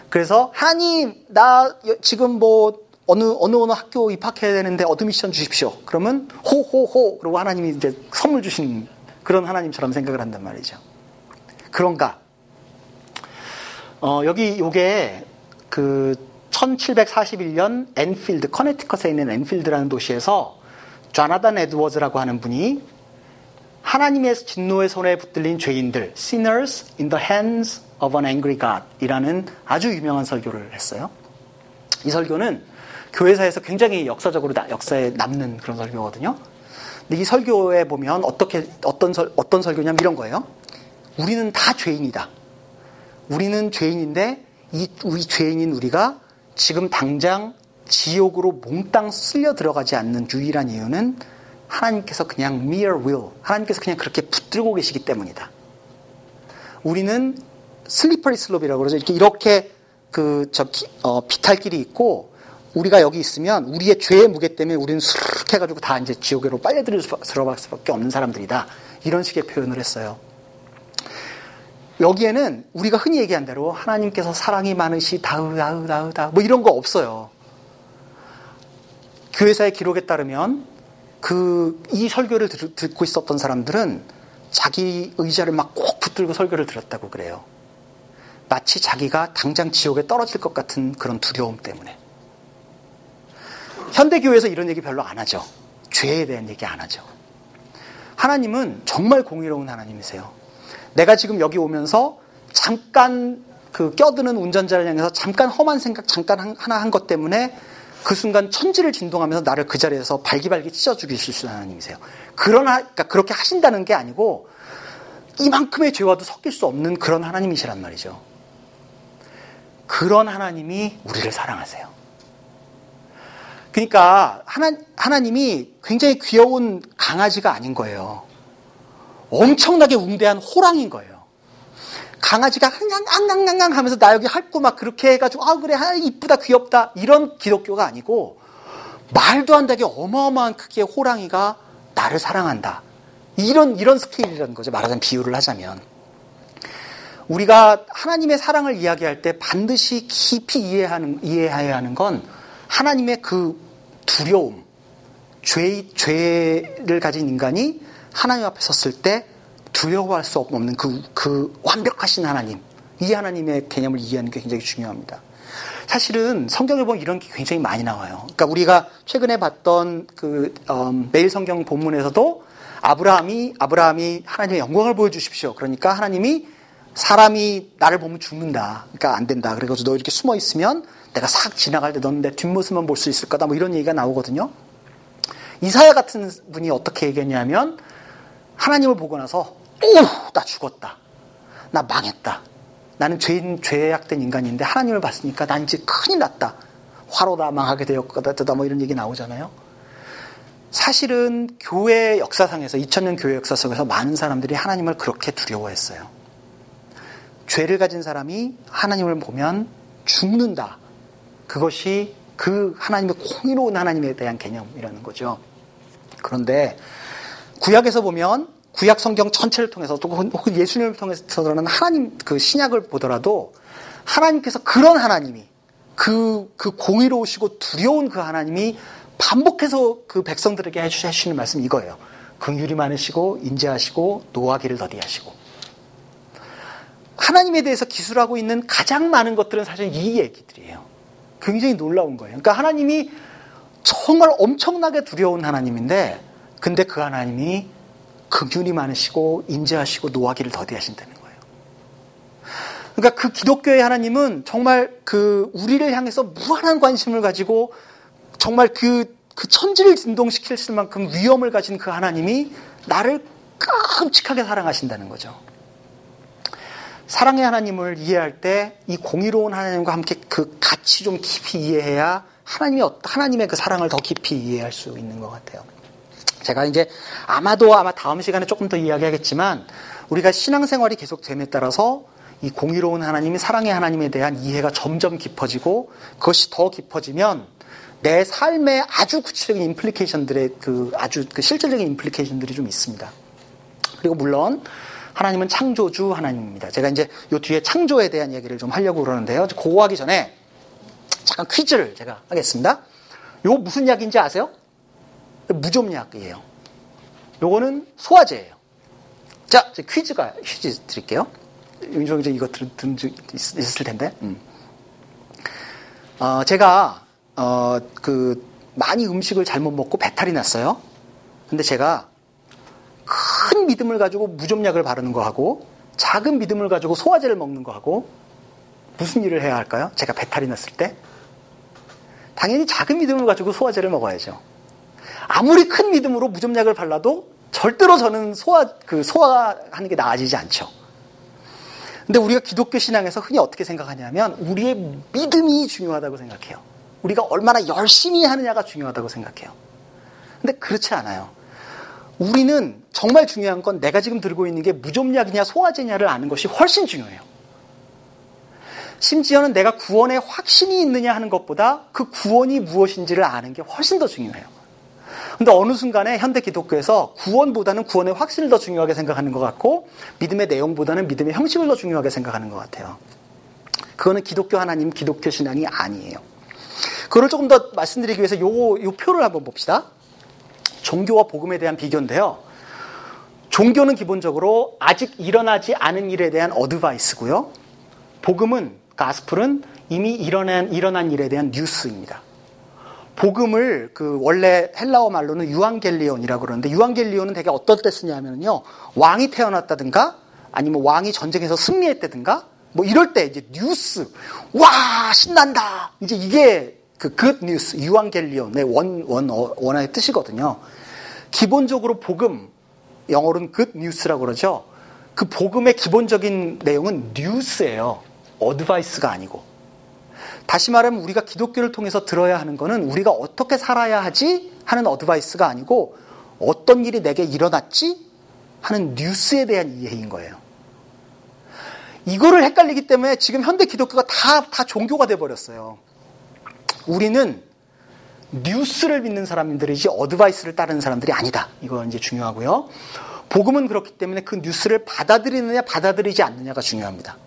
그래서 하나님 나 지금 뭐 어느 어느 어느 학교 입학해야 되는데 admission 주십시오. 그러면 호호호 그리고 하나님이 이제 선물 주신 그런 하나님처럼 생각을 한단 말이죠. 그런가? 어, 여기 요게 그 1741년 앤필드 커네티컷에 있는 앤필드라는 도시에서 좌나단 에드워즈라고 하는 분이 하나님의 진노의 손에 붙들린 죄인들 sinners in the hands of an angry God 이라는 아주 유명한 설교를 했어요. 이 설교는 교회사에서 굉장히 역사적으로 나, 역사에 남는 그런 설교거든요. 근데 이 설교에 보면 어떻게 어떤 설 어떤 설교냐면 이런 거예요. 우리는 다 죄인이다. 우리는 죄인인데 이 우리 죄인인 우리가 지금 당장 지옥으로 몽땅 쓸려 들어가지 않는 유일한 이유는 하나님께서 그냥 mere will, 하나님께서 그냥 그렇게 붙들고 계시기 때문이다. 우리는 슬리퍼리 슬롭이라고 그러죠. 이렇게 이렇게 그 저 어, 비탈길이 있고 우리가 여기 있으면 우리의 죄의 무게 때문에 우리는 수룩 해가지고 다 이제 지옥으로 빨려들을 들어갈 수밖에 없는 사람들이다. 이런 식의 표현을 했어요. 여기에는 우리가 흔히 얘기한 대로 하나님께서 사랑이 많으시 다으 다으 다으 다 뭐 이런 거 없어요. 교회사의 기록에 따르면 그 이 설교를 들, 듣고 있었던 사람들은 자기 의자를 막 꼭 붙들고 설교를 들었다고 그래요. 마치 자기가 당장 지옥에 떨어질 것 같은 그런 두려움 때문에. 현대교회에서 이런 얘기 별로 안 하죠. 죄에 대한 얘기 안 하죠. 하나님은 정말 공의로운 하나님이세요. 내가 지금 여기 오면서 잠깐 그 껴드는 운전자를 향해서 잠깐 험한 생각 잠깐 하나 한 것 때문에 그 순간 천지를 진동하면서 나를 그 자리에서 발기발기 찢어 죽이실 수 있는 하나님이세요. 그러나 그러니까 그렇게 하신다는 게 아니고 이만큼의 죄와도 섞일 수 없는 그런 하나님이시란 말이죠. 그런 하나님이 우리를 사랑하세요. 그러니까 하나, 하나님이 굉장히 귀여운 강아지가 아닌 거예요. 엄청나게 웅대한 호랑인 거예요. 강아지가 앙앙앙앙 하면서 나 여기 핥고 막 그렇게 해가지고 아 그래 아 이쁘다 귀엽다 이런 기독교가 아니고 말도 안 되게 어마어마한 크기의 호랑이가 나를 사랑한다 이런 이런 스케일이라는 거죠 말하자면 비유를 하자면 우리가 하나님의 사랑을 이야기할 때 반드시 깊이 이해하는 이해해야 하는 건 하나님의 그 두려움 죄 죄를 가진 인간이 하나님 앞에 섰을 때 두려워할 수 없는 그, 그 완벽하신 하나님, 이 하나님의 개념을 이해하는 게 굉장히 중요합니다. 사실은 성경에 보면 이런 게 굉장히 많이 나와요. 그러니까 우리가 최근에 봤던 그 음, 매일 성경 본문에서도 아브라함이 아브라함이 하나님의 영광을 보여주십시오. 그러니까 하나님이 사람이 나를 보면 죽는다. 그러니까 안 된다. 그래가지고 너 이렇게 숨어 있으면 내가 싹 지나갈 때내 뒷모습만 볼 수 있을 거다. 뭐 이런 얘기가 나오거든요. 이사야 같은 분이 어떻게 얘기했냐면 하나님을 보고 나서 오, 나 죽었다. 나 망했다. 나는 죄인, 죄악된 인간인데 하나님을 봤으니까 난 이제 큰일 났다. 화로다 망하게 되었다. 뭐 이런 얘기 나오잖아요. 사실은 교회 역사상에서 2000년 교회 역사 속에서 많은 사람들이 하나님을 그렇게 두려워했어요. 죄를 가진 사람이 하나님을 보면 죽는다. 그것이 그 하나님의 공의로운 하나님에 대한 개념이라는 거죠. 그런데 구약에서 보면 구약 성경 전체를 통해서 또 혹은 예수님을 통해서는 하나님 그 신약을 보더라도 하나님께서 그런 하나님이 그, 그 공의로우시고 두려운 그 하나님이 반복해서 그 백성들에게 해주시는 말씀 이거예요. 긍휼이 많으시고 인재하시고 노하기를 더디하시고 하나님에 대해서 기술하고 있는 가장 많은 것들은 사실 이 얘기들이에요. 굉장히 놀라운 거예요. 그러니까 하나님이 정말 엄청나게 두려운 하나님인데 근데 그 하나님이 극륜이 많으시고 인자하시고 노하기를 더디하신다는 거예요. 그러니까 그 기독교의 하나님은 정말 그 우리를 향해서 무한한 관심을 가지고 정말 그, 그 천지를 진동시킬 만큼 위험을 가진 그 하나님이 나를 끔찍하게 사랑하신다는 거죠. 사랑의 하나님을 이해할 때 이 공의로운 하나님과 함께 그 같이 좀 깊이 이해해야 하나님의, 하나님의 그 사랑을 더 깊이 이해할 수 있는 것 같아요. 제가 이제 아마도 아마 다음 시간에 조금 더 이야기하겠지만 우리가 신앙생활이 계속됨에 따라서 이 공의로운 하나님이 사랑의 하나님에 대한 이해가 점점 깊어지고 그것이 더 깊어지면 내 삶에 아주 구체적인 임플리케이션들의 그 아주 그 실질적인 임플리케이션들이 좀 있습니다. 그리고 물론 하나님은 창조주 하나님입니다. 제가 이제 요 뒤에 창조에 대한 얘기를 좀 하려고 그러는데요. 그거 하기 전에 잠깐 퀴즈를 제가 하겠습니다. 요 무슨 약인지 아세요? 무좀약이에요. 요거는 소화제예요. 자, 퀴즈가 퀴즈 드릴게요. 윤종 이제 이거 들은, 들은 적 있을 텐데. 음. 어, 제가 어, 그 많이 음식을 잘못 먹고 배탈이 났어요. 근데 제가 큰 믿음을 가지고 무좀약을 바르는 거 하고 작은 믿음을 가지고 소화제를 먹는 거 하고 무슨 일을 해야 할까요? 제가 배탈이 났을 때 당연히 작은 믿음을 가지고 소화제를 먹어야죠. 아무리 큰 믿음으로 무좀약을 발라도 절대로 저는 소화, 그 소화하는 게 나아지지 않죠. 근데 우리가 기독교 신앙에서 흔히 어떻게 생각하냐면 우리의 믿음이 중요하다고 생각해요. 우리가 얼마나 열심히 하느냐가 중요하다고 생각해요. 근데 그렇지 않아요. 우리는 정말 중요한 건 내가 지금 들고 있는 게 무좀약이냐 소화제냐를 아는 것이 훨씬 중요해요. 심지어는 내가 구원에 확신이 있느냐 하는 것보다 그 구원이 무엇인지를 아는 게 훨씬 더 중요해요. 근데 어느 순간에 현대 기독교에서 구원보다는 구원의 확신을 더 중요하게 생각하는 것 같고 믿음의 내용보다는 믿음의 형식을 더 중요하게 생각하는 것 같아요. 그거는 기독교 하나님, 기독교 신앙이 아니에요. 그걸 조금 더 말씀드리기 위해서 요, 요 표를 한번 봅시다. 종교와 복음에 대한 비교인데요. 종교는 기본적으로 아직 일어나지 않은 일에 대한 어드바이스고요. 복음은 gospel은 이미 일어난 일어난 일에 대한 뉴스입니다. 복음을 그 원래 헬라어 말로는 유앙겔리온이라고 그러는데 유앙겔리온은 되게 어떨 때 쓰냐면요. 왕이 태어났다든가 아니면 왕이 전쟁에서 승리했다든가 뭐 이럴 때 이제 뉴스 와 신난다 이제 이게 그 good news 유앙겔리온의 원 원 원어의 뜻이거든요. 기본적으로 복음 영어로는 good news라고 그러죠. 그 복음의 기본적인 내용은 뉴스예요. advice가 아니고. 다시 말하면 우리가 기독교를 통해서 들어야 하는 것은 우리가 어떻게 살아야 하지 하는 advice가 아니고 어떤 일이 내게 일어났지 하는 뉴스에 대한 이해인 거예요. 이거를 헷갈리기 때문에 지금 현대 기독교가 다, 다 종교가 돼버렸어요. 우리는 뉴스를 믿는 사람들이지 advice를 따르는 사람들이 아니다. 이거 이제 중요하고요. 복음은 그렇기 때문에 그 뉴스를 받아들이느냐 받아들이지 않느냐가 중요합니다.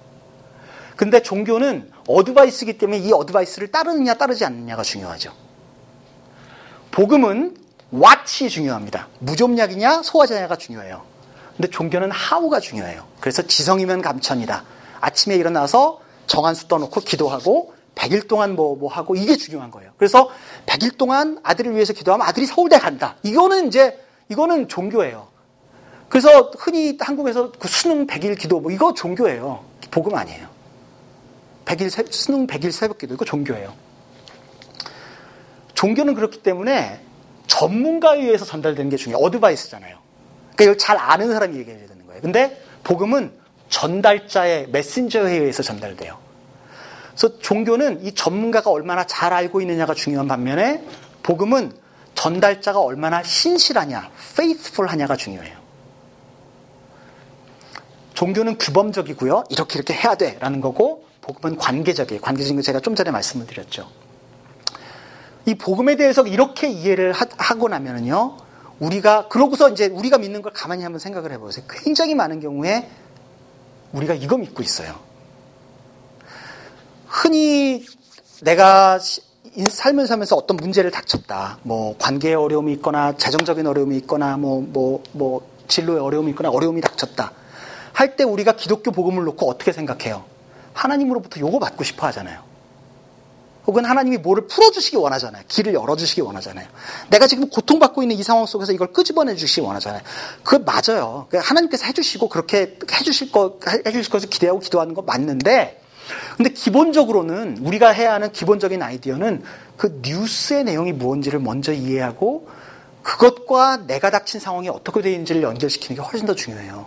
근데 종교는 어드바이스이기 때문에 이 어드바이스를 따르느냐 따르지 않느냐가 중요하죠. 복음은 what이 중요합니다. 무좀약이냐 소화자냐가 중요해요. 근데 종교는 how가 중요해요. 그래서 지성이면 감천이다. 아침에 일어나서 정한 수 떠놓고 기도하고 100일 동안 뭐, 뭐 하고 이게 중요한 거예요. 그래서 100일 동안 아들을 위해서 기도하면 아들이 서울대 간다. 이거는 이제, 이거는 종교예요. 그래서 흔히 한국에서 그 수능 100일 기도 뭐 이거 종교예요. 복음 아니에요. 100일 수능 100일 새벽 기도 이거 종교예요. 종교는 그렇기 때문에 전문가에 의해서 전달되는 게 중요해요. 어드바이스잖아요. 그러니까 이걸 잘 아는 사람이 얘기해야 되는 거예요. 근데 복음은 전달자의 메신저에 의해서 전달돼요. 그래서 종교는 이 전문가가 얼마나 잘 알고 있느냐가 중요한 반면에 복음은 전달자가 얼마나 신실하냐, faithful하냐가 중요해요. 종교는 규범적이고요. 이렇게 이렇게 해야 돼라는 거고 복음은 관계적이에요. 관계적인 거 제가 좀 전에 말씀을 드렸죠. 이 복음에 대해서 이렇게 이해를 하, 고 나면은요, 우리가, 그러고서 이제 우리가 믿는 걸 가만히 한번 생각을 해보세요. 굉장히 많은 경우에 우리가 이거 믿고 있어요. 흔히 내가 삶을 살면서 어떤 문제를 닥쳤다. 뭐, 관계에 어려움이 있거나, 재정적인 어려움이 있거나, 뭐, 뭐, 뭐, 진로에 어려움이 있거나, 어려움이 닥쳤다. 할 때 우리가 기독교 복음을 놓고 어떻게 생각해요? 하나님으로부터 요거 받고 싶어 하잖아요. 혹은 하나님이 뭐를 풀어주시기 원하잖아요. 길을 열어주시기 원하잖아요. 내가 지금 고통받고 있는 이 상황 속에서 이걸 끄집어내 주시기 원하잖아요. 그거 맞아요. 그러니까 하나님께서 해주시고 그렇게 해주실 거, 해주실 것을 기대하고 기도하는 거 맞는데, 근데 기본적으로는 우리가 해야 하는 기본적인 아이디어는 그 뉴스의 내용이 무엇인지를 먼저 이해하고 그것과 내가 닥친 상황이 어떻게 되어 있는지를 연결시키는 게 훨씬 더 중요해요.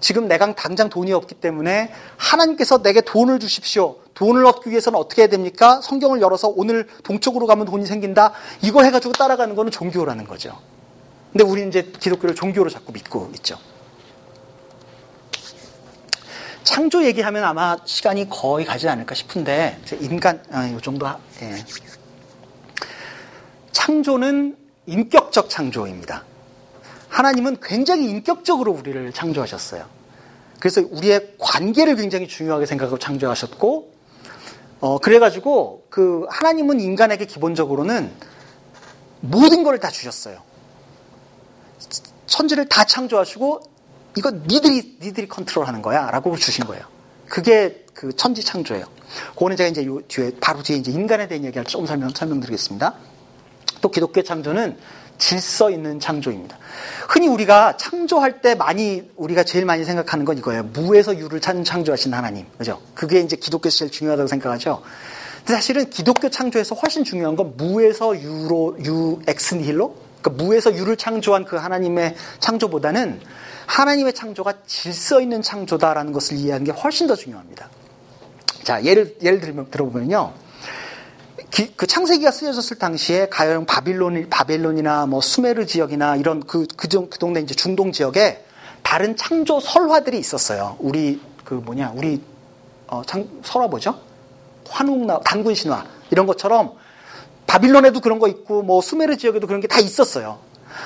지금 내가 당장 돈이 없기 때문에 하나님께서 내게 돈을 주십시오. 돈을 얻기 위해서는 어떻게 해야 됩니까? 성경을 열어서 오늘 동쪽으로 가면 돈이 생긴다. 이거 해가지고 따라가는 거는 종교라는 거죠. 근데 우리는 이제 기독교를 종교로 자꾸 믿고 있죠. 창조 얘기하면 아마 시간이 거의 가지 않을까 싶은데 인간 아, 이 정도 예. 창조는 인격적 창조입니다. 하나님은 굉장히 인격적으로 우리를 창조하셨어요. 그래서 우리의 관계를 굉장히 중요하게 생각하고 창조하셨고, 어, 그래가지고, 그, 하나님은 인간에게 기본적으로는 모든 걸 다 주셨어요. 천지를 다 창조하시고, 이거 니들이, 니들이 컨트롤 하는 거야. 라고 주신 거예요. 그게 그 천지 창조예요. 그거는 제가 이제 요 뒤에, 바로 뒤에 이제 인간에 대한 얘기를 조금 설명, 설명드리겠습니다. 또 기독교 창조는 질서 있는 창조입니다. 흔히 우리가 창조할 때 많이 우리가 제일 많이 생각하는 건 이거예요. 무에서 유를 창조하신 하나님. 그죠? 그게 이제 기독교에서 제일 중요하다고 생각하죠. 근데 사실은 기독교 창조에서 훨씬 중요한 건 무에서 유로 유 ex nihilo 그러니까 무에서 유를 창조한 그 하나님의 창조보다는 하나님의 창조가 질서 있는 창조다라는 것을 이해하는 게 훨씬 더 중요합니다. 자, 예를 예를 들면 들어보면요. 기, 그 창세기가 쓰여졌을 당시에 가령 바빌론 바벨론이나 뭐 수메르 지역이나 이런 그, 그, 그 동네 이제 중동 지역에 다른 창조 설화들이 있었어요. 우리 그 뭐냐 우리 어, 창, 설화 뭐죠? 환웅나 단군 신화 이런 것처럼 바빌론에도 그런 거 있고 뭐 수메르 지역에도 그런 게 다 있었어요.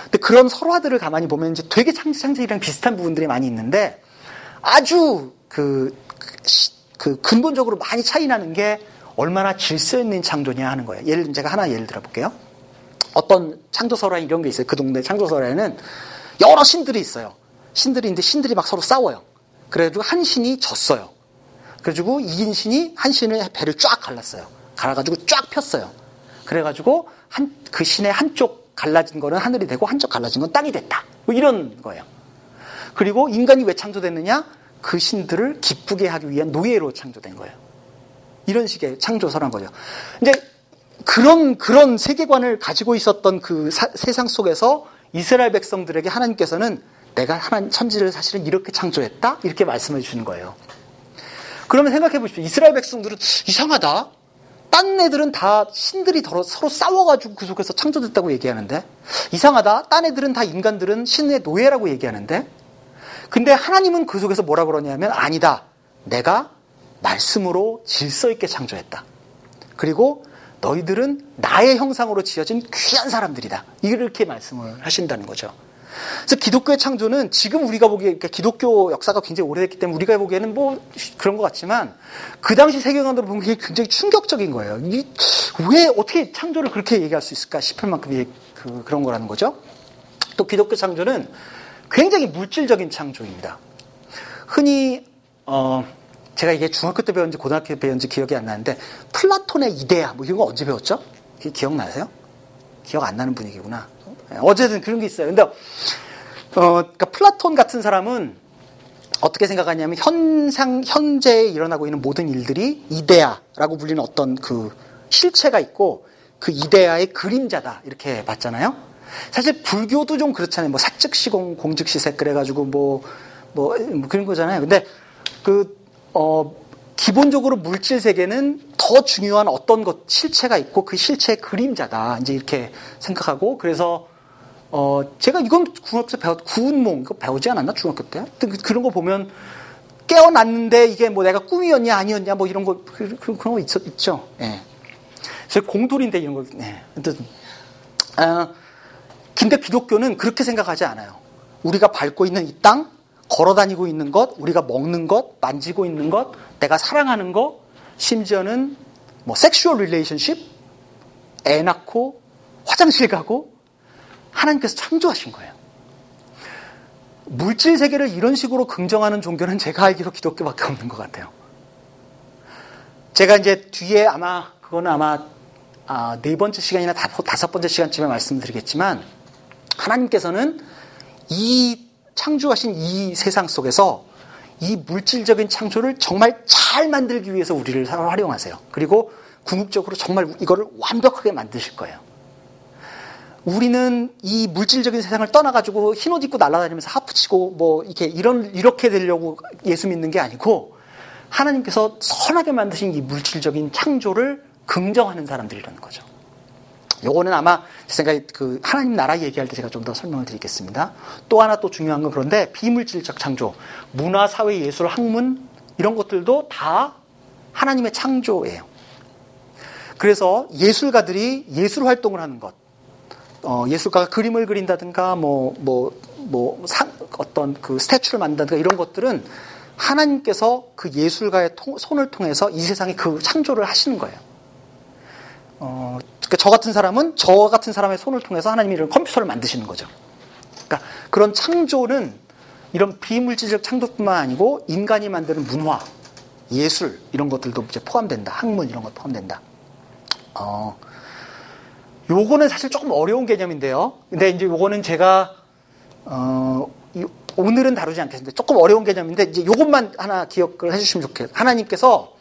근데 그런 설화들을 가만히 보면 이제 되게 창, 창세기랑 비슷한 부분들이 많이 있는데 아주 그, 그 근본적으로 많이 차이 나는 게 얼마나 질서 있는 창조냐 하는 거예요. 예를 제가 하나 예를 들어 볼게요. 어떤 창조 설화 이런 게 있어요. 그 동네 창조 설화에는 여러 신들이 있어요. 신들이 있는데 신들이 막 서로 싸워요. 그래가지고 한 신이 졌어요. 그래가지고 이긴 신이 한 신의 배를 쫙 갈랐어요. 갈아가지고 쫙 폈어요. 그래가지고 한, 그 신의 한쪽 갈라진 거는 하늘이 되고 한쪽 갈라진 건 땅이 됐다. 뭐 이런 거예요. 그리고 인간이 왜 창조됐느냐? 그 신들을 기쁘게 하기 위한 노예로 창조된 거예요. 이런 식의 창조설한 거죠. 이제 그런 그런 세계관을 가지고 있었던 그 사, 세상 속에서 이스라엘 백성들에게 하나님께서는 내가 하나님 천지를 사실은 이렇게 창조했다 이렇게 말씀해 주시는 거예요. 그러면 생각해 보십시오. 이스라엘 백성들은 이상하다. 딴 애들은 다 신들이 서로 싸워가지고 그 속에서 창조됐다고 얘기하는데 이상하다. 딴 애들은 다 인간들은 신의 노예라고 얘기하는데 근데 하나님은 그 속에서 뭐라 그러냐면 아니다. 내가 말씀으로 질서 있게 창조했다. 그리고 너희들은 나의 형상으로 지어진 귀한 사람들이다. 이렇게 말씀을 하신다는 거죠. 그래서 기독교의 창조는 지금 우리가 보기에 그러니까 기독교 역사가 굉장히 오래됐기 때문에 우리가 보기에는 뭐 그런 것 같지만 그 당시 세계관으로 보면 이게 굉장히 충격적인 거예요. 왜 어떻게 창조를 그렇게 얘기할 수 있을까 싶을 만큼 그, 그런 거라는 거죠. 또 기독교 창조는 굉장히 물질적인 창조입니다. 흔히 어, 제가 이게 중학교 때 배웠는지 고등학교 때 배웠는지 기억이 안 나는데 플라톤의 이데아 뭐 이런 거 언제 배웠죠? 기억나세요? 기억 안 나는 분위기구나. 예, 어쨌든 그런 게 있어요. 근데 어, 그러니까 플라톤 같은 사람은 어떻게 생각하냐면 현상 현재에 일어나고 있는 모든 일들이 이데아라고 불리는 어떤 그 실체가 있고 그 이데아의 그림자다 이렇게 봤잖아요. 사실 불교도 좀 그렇잖아요. 뭐 사즉시공 공즉시색 그래가지고 뭐뭐 뭐, 뭐 그런 거잖아요. 근데 그 어, 기본적으로 물질 세계는 더 중요한 어떤 것 실체가 있고 그 실체의 그림자다 이제 이렇게 생각하고 그래서 어, 제가 이건 중학교 때 배웠, 구운몽, 이거 배우지 않았나, 중학교 때? 그, 그런 거 보면 깨어났는데 이게 뭐 내가 꿈이었냐, 아니었냐, 뭐 이런 거, 그, 그, 그런 거 있, 있죠. 예. 저 공돌인데 이런 거, 예. 어쨌든, 아, 근데 기독교는 그렇게 생각하지 않아요. 우리가 밟고 있는 이 땅, 걸어 다니고 있는 것, 우리가 먹는 것, 만지고 있는 것, 내가 사랑하는 것, 심지어는 뭐 sexual relationship, 애 낳고, 화장실 가고, 하나님께서 창조하신 거예요. 물질 세계를 이런 식으로 긍정하는 종교는 제가 알기로 기독교밖에 없는 것 같아요. 제가 이제 뒤에 아마 그거는 아마 아, 네 번째 시간이나 다섯 번째 시간쯤에 말씀드리겠지만 하나님께서는 이 창조하신 이 세상 속에서 이 물질적인 창조를 정말 잘 만들기 위해서 우리를 활용하세요. 그리고 궁극적으로 정말 이거를 완벽하게 만드실 거예요. 우리는 이 물질적인 세상을 떠나가지고 흰 옷 입고 날아다니면서 하프 치고 뭐 이렇게 이런 이렇게 되려고 예수 믿는 게 아니고 하나님께서 선하게 만드신 이 물질적인 창조를 긍정하는 사람들이라는 거죠. 요거는 아마 제 생각에 그 하나님 나라 얘기할 때 제가 좀 더 설명을 드리겠습니다. 또 하나 또 중요한 건 그런데 비물질적 창조, 문화, 사회, 예술, 학문 이런 것들도 다 하나님의 창조예요. 그래서 예술가들이 예술 활동을 하는 것, 어, 예술가가 그림을 그린다든가 뭐, 뭐, 뭐, 상, 어떤 그 스태츄를 만든다든가 이런 것들은 하나님께서 그 예술가의 통, 손을 통해서 이 세상에 그 창조를 하시는 거예요. 어, 그러니까 저 같은 사람은 저 같은 사람의 손을 통해서 하나님이 이런 컴퓨터를 만드시는 거죠. 그러니까 그런 창조는 이런 비물질적 창조뿐만 아니고 인간이 만드는 문화, 예술 이런 것들도 이제 포함된다. 학문 이런 것 포함된다. 어, 요거는 사실 조금 어려운 개념인데요. 근데 이제 요거는 제가 어, 오늘은 다루지 않겠습니다. 조금 어려운 개념인데 이제 요것만 하나 기억을 해주시면 좋겠어요. 하나님께서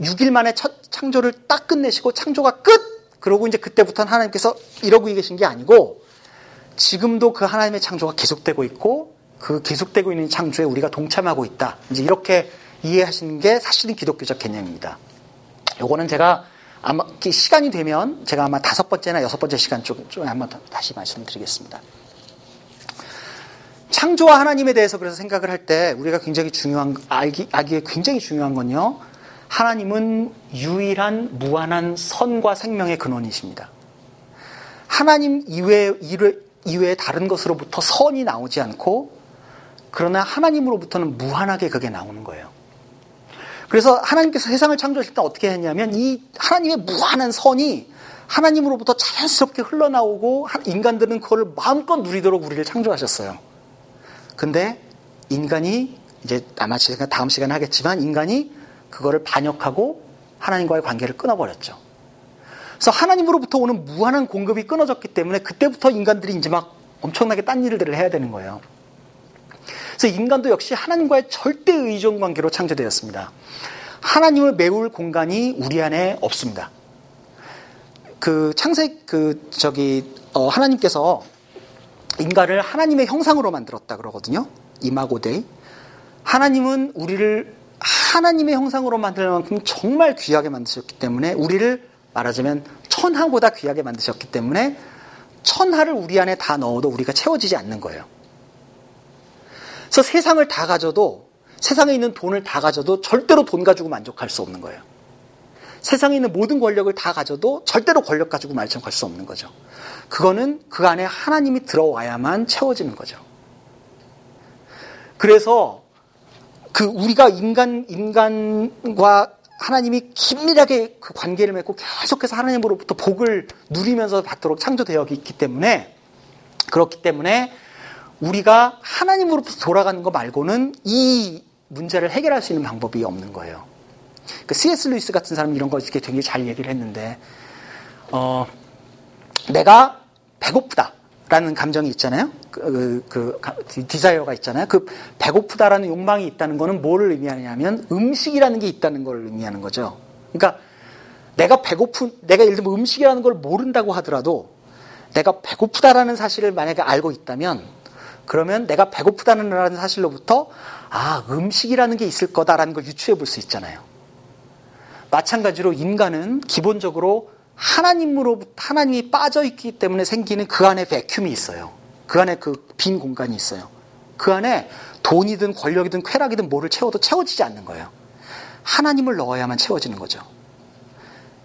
6일 만에 첫 창조를 딱 끝내시고 창조가 끝! 그러고 이제 그때부터는 하나님께서 이러고 계신 게 아니고 지금도 그 하나님의 창조가 계속되고 있고 그 계속되고 있는 창조에 우리가 동참하고 있다. 이제 이렇게 이해하시는 게 사실은 기독교적 개념입니다. 요거는 제가 아마 시간이 되면 제가 아마 다섯 번째나 여섯 번째 시간 쪽에 한번 다시 말씀드리겠습니다. 창조와 하나님에 대해서 그래서 생각을 할 때 우리가 굉장히 중요한 알기 알기에 굉장히 중요한 건요. 하나님은 유일한 무한한 선과 생명의 근원이십니다. 하나님 이외 이외에 다른 것으로부터 선이 나오지 않고 그러나 하나님으로부터는 무한하게 그게 나오는 거예요. 그래서 하나님께서 세상을 창조하실 때 어떻게 했냐면 이 하나님의 무한한 선이 하나님으로부터 자연스럽게 흘러나오고 인간들은 그걸 마음껏 누리도록 우리를 창조하셨어요. 근데 인간이 이제 아마 제가 다음 시간에 하겠지만 인간이 그거를 반역하고 하나님과의 관계를 끊어버렸죠. 그래서 하나님으로부터 오는 무한한 공급이 끊어졌기 때문에 그때부터 인간들이 이제 막 엄청나게 딴 일들을 해야 되는 거예요. 그래서 인간도 역시 하나님과의 절대 의존 관계로 창조되었습니다. 하나님을 메울 공간이 우리 안에 없습니다. 그 창세 그 저기 어 하나님께서 인간을 하나님의 형상으로 만들었다 그러거든요. 이마고데이. 하나님은 우리를 하나님의 형상으로 만들 만큼 정말 귀하게 만드셨기 때문에 우리를 말하자면 천하보다 귀하게 만드셨기 때문에 천하를 우리 안에 다 넣어도 우리가 채워지지 않는 거예요. 그래서 세상을 다 가져도 세상에 있는 돈을 다 가져도 절대로 돈 가지고 만족할 수 없는 거예요. 세상에 있는 모든 권력을 다 가져도 절대로 권력 가지고 만족할 수 없는 거죠. 그거는 그 안에 하나님이 들어와야만 채워지는 거죠. 그래서 그 우리가 인간 인간과 하나님이 긴밀하게 그 관계를 맺고 계속해서 하나님으로부터 복을 누리면서 받도록 창조되어 있기 때문에 그렇기 때문에 우리가 하나님으로부터 돌아가는 것 말고는 이 문제를 해결할 수 있는 방법이 없는 거예요. 그 C.S. 루이스 같은 사람이 이런 거 이렇게 되게 잘 얘기를 했는데, 어, 내가 배고프다라는 감정이 있잖아요. 그, 그, 그 desire가 있잖아요. 그 배고프다라는 욕망이 있다는 거는 뭐를 의미하냐면 음식이라는 게 있다는 걸 의미하는 거죠. 그러니까 내가 배고픈, 내가 예를 들면 음식이라는 걸 모른다고 하더라도 내가 배고프다라는 사실을 만약에 알고 있다면 그러면 내가 배고프다는 사실로부터 아, 음식이라는 게 있을 거다라는 걸 유추해 볼 수 있잖아요. 마찬가지로 인간은 기본적으로 하나님으로 하나님이 빠져 있기 때문에 생기는 그 안에 베큐이 있어요. 그 안에 그 빈 공간이 있어요. 그 안에 돈이든 권력이든 쾌락이든 뭐를 채워도 채워지지 않는 거예요. 하나님을 넣어야만 채워지는 거죠.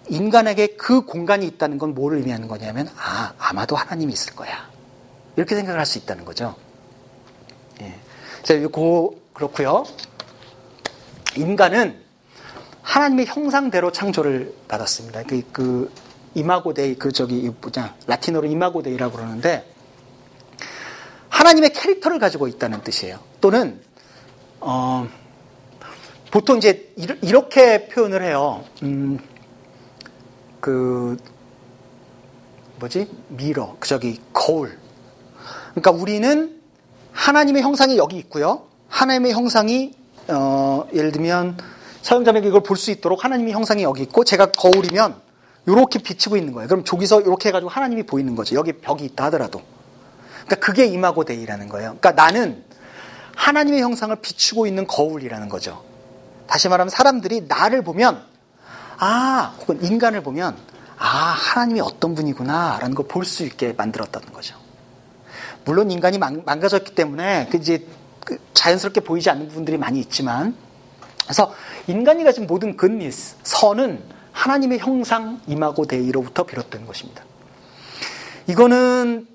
인간에게 그 공간이 있다는 건 뭐를 의미하는 거냐면 아 아마도 하나님이 있을 거야. 이렇게 생각을 할 수 있다는 거죠. 예. 자, 이거 그렇고요. 인간은 하나님의 형상대로 창조를 받았습니다. 그, 그 이마고데이 그 저기 뭐냐 라틴어로 이마고데이라고 그러는데 하나님의 캐릭터를 가지고 있다는 뜻이에요. 또는 어, 보통 이제 이렇게 표현을 해요. 음, 그 뭐지 mirror 그 저기 거울. 그러니까 우리는 하나님의 형상이 여기 있고요. 하나님의 형상이 어, 예를 들면 사용자에게 이걸 볼 수 있도록 하나님의 형상이 여기 있고 제가 거울이면 이렇게 비치고 있는 거예요. 그럼 저기서 이렇게 해가지고 하나님이 보이는 거죠. 여기 벽이 있다 하더라도. 그러니까 그게 imago Dei라는 거예요. 그러니까 나는 하나님의 형상을 비추고 있는 거울이라는 거죠. 다시 말하면 사람들이 나를 보면 아 혹은 인간을 보면 아 하나님이 어떤 분이구나라는 걸 볼 수 있게 만들었다는 거죠. 물론 인간이 망, 가졌기 때문에 그 이제 그 자연스럽게 보이지 않는 부분들이 많이 있지만 그래서 인간이 가진 모든 근미스 선은 하나님의 형상 이마고 데이로부터 비롯된 것입니다. 이거는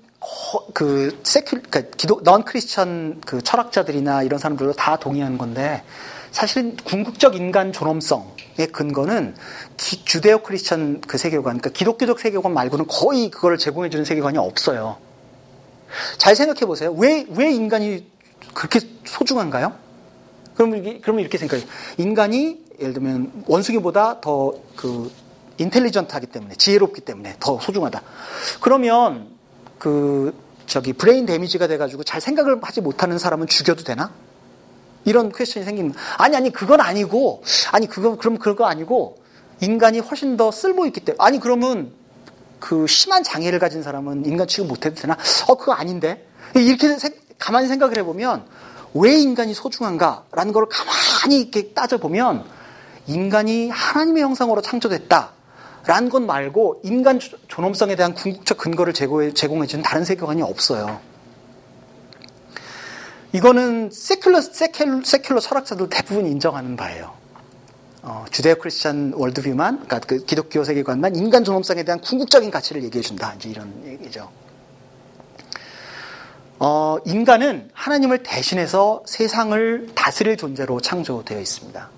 그 세큘 그 기독 넌 크리스천 그 철학자들이나 이런 사람들도 다 동의하는 건데 사실은 궁극적 인간 존엄성의 근거는 기, Judeo-Christian 그 세계관 그러니까 기독교적 세계관 말고는 거의 그걸 제공해 주는 세계관이 없어요. 잘 생각해 보세요. 왜 왜 인간이 그렇게 소중한가요? 그러면 그러면 이렇게 생각해요. 인간이 예를 들면 원숭이보다 더 그 intelligent하기 때문에 지혜롭기 때문에 더 소중하다. 그러면 그 저기 brain damage가 돼가지고 잘 생각을 하지 못하는 사람은 죽여도 되나? 이런 퀘스천이 생깁니다. 아니, 아니, 그건 아니고, 아니, 그거, 그럼 그거 아니고, 인간이 훨씬 더 쓸모 있기 때문에, 아니, 그러면 그 심한 장애를 가진 사람은 인간 취급 못 해도 되나? 어, 그거 아닌데? 이렇게 생, 가만히 생각을 해보면, 왜 인간이 소중한가라는 걸 가만히 이렇게 따져보면, 인간이 하나님의 형상으로 창조됐다. 라는 것 말고 인간 존엄성에 대한 궁극적 근거를 제공해, 주는 다른 세계관이 없어요. 이거는 세큘러, 세큘러, 세큘러 철학자들 대부분 인정하는 바예요. 어, 주데오 크리스찬 월드뷰만, 그러니까 그 기독교 세계관만 인간 존엄성에 대한 궁극적인 가치를 얘기해 준다. 이제 이런 얘기죠. 어, 인간은 하나님을 대신해서 세상을 다스릴 존재로 창조되어 있습니다.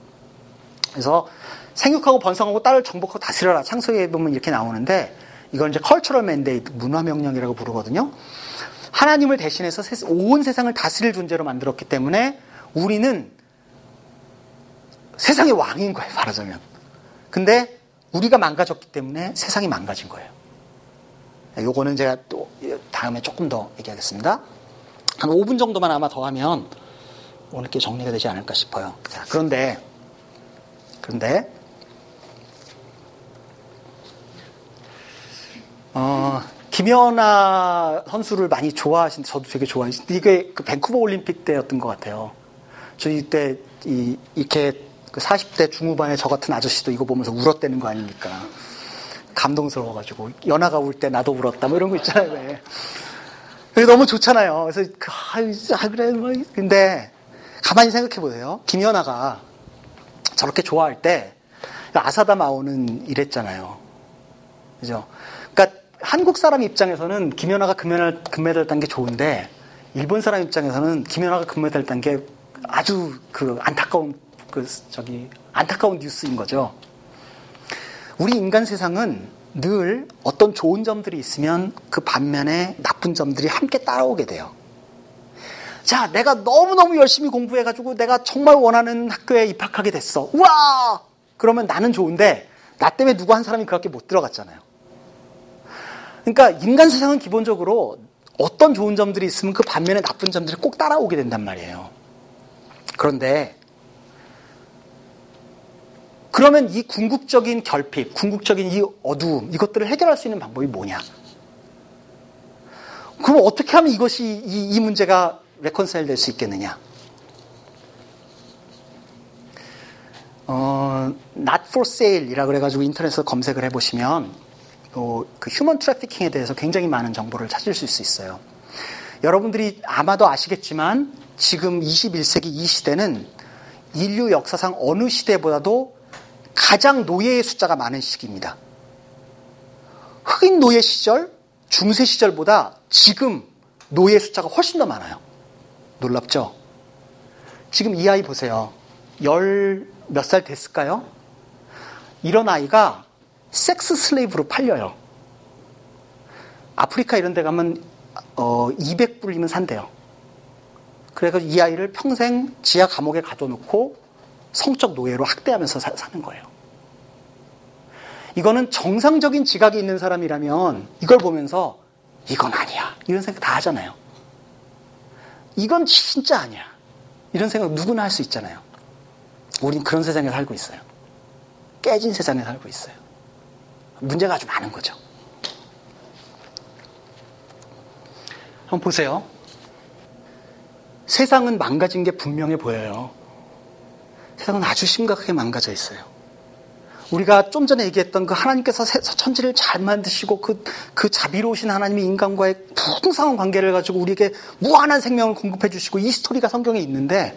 그래서 생육하고 번성하고 딸을 정복하고 다스려라. 창세기에 보면 이렇게 나오는데 이건 이제 컬처럴 맨데이트, 문화 명령이라고 부르거든요. 하나님을 대신해서 온 세상을 다스릴 존재로 만들었기 때문에 우리는 세상의 왕인 거예요, 말하자면. 근데 우리가 망가졌기 때문에 세상이 망가진 거예요. 요거는 제가 또 다음에 조금 더 얘기하겠습니다. 한 5분 정도만 아마 더 하면 오늘 게 정리가 되지 않을까 싶어요. 자, 그런데, 그런데, 어, 김연아 선수를 많이 좋아하신, 저도 되게 좋아하신, 이게 그 밴쿠버 올림픽 때였던 것 같아요. 저희 때, 이, 이렇게 그 40대 중후반에 저 같은 아저씨도 이거 보면서 울었대는 거 아닙니까? 감동스러워가지고. 연아가 울 때 나도 울었다, 뭐 이런 거 있잖아요, 왜. 그게 너무 좋잖아요. 그래서, 그, 아, 그래, 뭐. 근데, 가만히 생각해 보세요. 김연아가 저렇게 좋아할 때, 아사다 마오는 이랬잖아요. 그죠? 그러니까 한국 사람 입장에서는 김연아가 금메달, 금메달 딴 게 좋은데 일본 사람 입장에서는 김연아가 금메달 딴 게 아주 그 안타까운 그 저기 안타까운 뉴스인 거죠. 우리 인간 세상은 늘 어떤 좋은 점들이 있으면 그 반면에 나쁜 점들이 함께 따라오게 돼요. 자, 내가 너무너무 열심히 공부해가지고 내가 정말 원하는 학교에 입학하게 됐어. 우와! 그러면 나는 좋은데, 나 때문에 누구 한 사람이 그 학교에 못 들어갔잖아요. 그러니까 인간 세상은 기본적으로 어떤 좋은 점들이 있으면 그 반면에 나쁜 점들이 꼭 따라오게 된단 말이에요. 그런데 그러면 이 궁극적인 결핍, 궁극적인 이 어두움, 이것들을 해결할 수 있는 방법이 뭐냐? 그럼 어떻게 하면 이것이, 이, 이 문제가 레컨사일 될 수 있겠느냐? 어, not for sale 이라 그래가지고 인터넷에서 검색을 해보시면 어, 그 휴먼 트래피킹에 대해서 굉장히 많은 정보를 찾을 수 있어요. 여러분들이 아마도 아시겠지만 지금 21세기 이 시대는 인류 역사상 어느 시대보다도 가장 노예의 숫자가 많은 시기입니다. 흑인 노예 시절, 중세 시절보다 지금 노예 숫자가 훨씬 더 많아요. 놀랍죠? 지금 이 아이 보세요. 열 몇 살 됐을까요? 이런 아이가 섹스 슬레이브로 팔려요. 아프리카 이런 데 가면 어, 200불이면 산대요. 그래서 이 아이를 평생 지하 감옥에 가둬놓고 성적 노예로 학대하면서 사, 는 거예요. 이거는 정상적인 지각이 있는 사람이라면 이걸 보면서 이건 아니야. 이런 생각 다 하잖아요. 이건 진짜 아니야. 이런 생각 누구나 할 수 있잖아요. 우린 그런 세상에 살고 있어요. 깨진 세상에 살고 있어요. 문제가 아주 많은 거죠. 한번 보세요. 세상은 망가진 게 분명해 보여요. 세상은 아주 심각하게 망가져 있어요. 우리가 좀 전에 얘기했던 그 하나님께서 천지를 잘 만드시고 그, 그 자비로우신 하나님이 인간과의 풍성한 관계를 가지고 우리에게 무한한 생명을 공급해 주시고 이 스토리가 성경에 있는데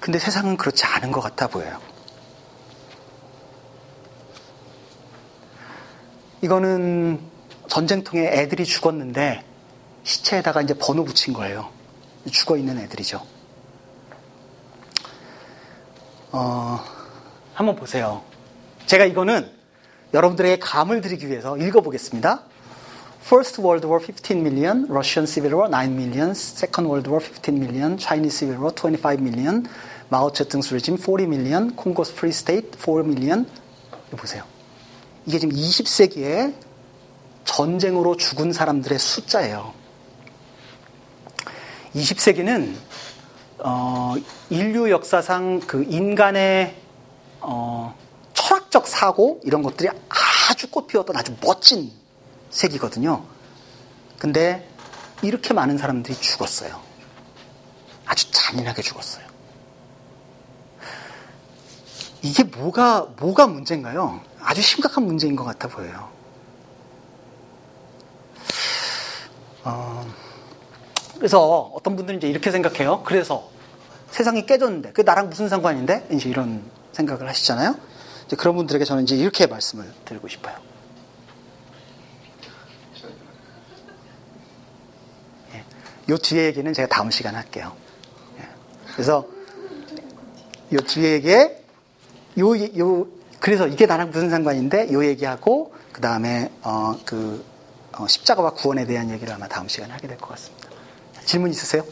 근데 세상은 그렇지 않은 것 같아 보여요. 이거는 전쟁통에 애들이 죽었는데 시체에다가 이제 번호 붙인 거예요. 죽어 있는 애들이죠. 어, 한번 보세요. 제가 이거는 여러분들에게 감을 드리기 위해서 읽어보겠습니다. First World War 15 million, Russian Civil War 9 million, Second World War 15 million, Chinese Civil War 25 million, Mao Zedong's regime 40 million, Congo's Free State 4 million. 보세요. 이게 지금 20세기에 전쟁으로 죽은 사람들의 숫자예요. 20세기는 어, 인류 역사상 그 인간의 어, 철학적 사고 이런 것들이 아주 꽃피웠던 아주 멋진 세기거든요. 근데 이렇게 많은 사람들이 죽었어요. 아주 잔인하게 죽었어요. 이게 뭐가 뭐가 문제인가요? 아주 심각한 문제인 것 같아 보여요. 어, 그래서 어떤 분들은 이제 이렇게 생각해요. 그래서 세상이 깨졌는데 그 나랑 무슨 상관인데? 이제 이런 생각을 하시잖아요. 이제 그런 분들에게 저는 이제 이렇게 말씀을 드리고 싶어요. 예, 요 뒤에 얘기는 제가 다음 시간에 할게요. 예, 그래서 요 뒤에 얘기에 요, 요, 그래서 이게 나랑 무슨 상관인데 요 얘기하고 그 다음에 어, 그 어, 십자가와 구원에 대한 얘기를 아마 다음 시간에 하게 될 것 같습니다. 질문 있으세요?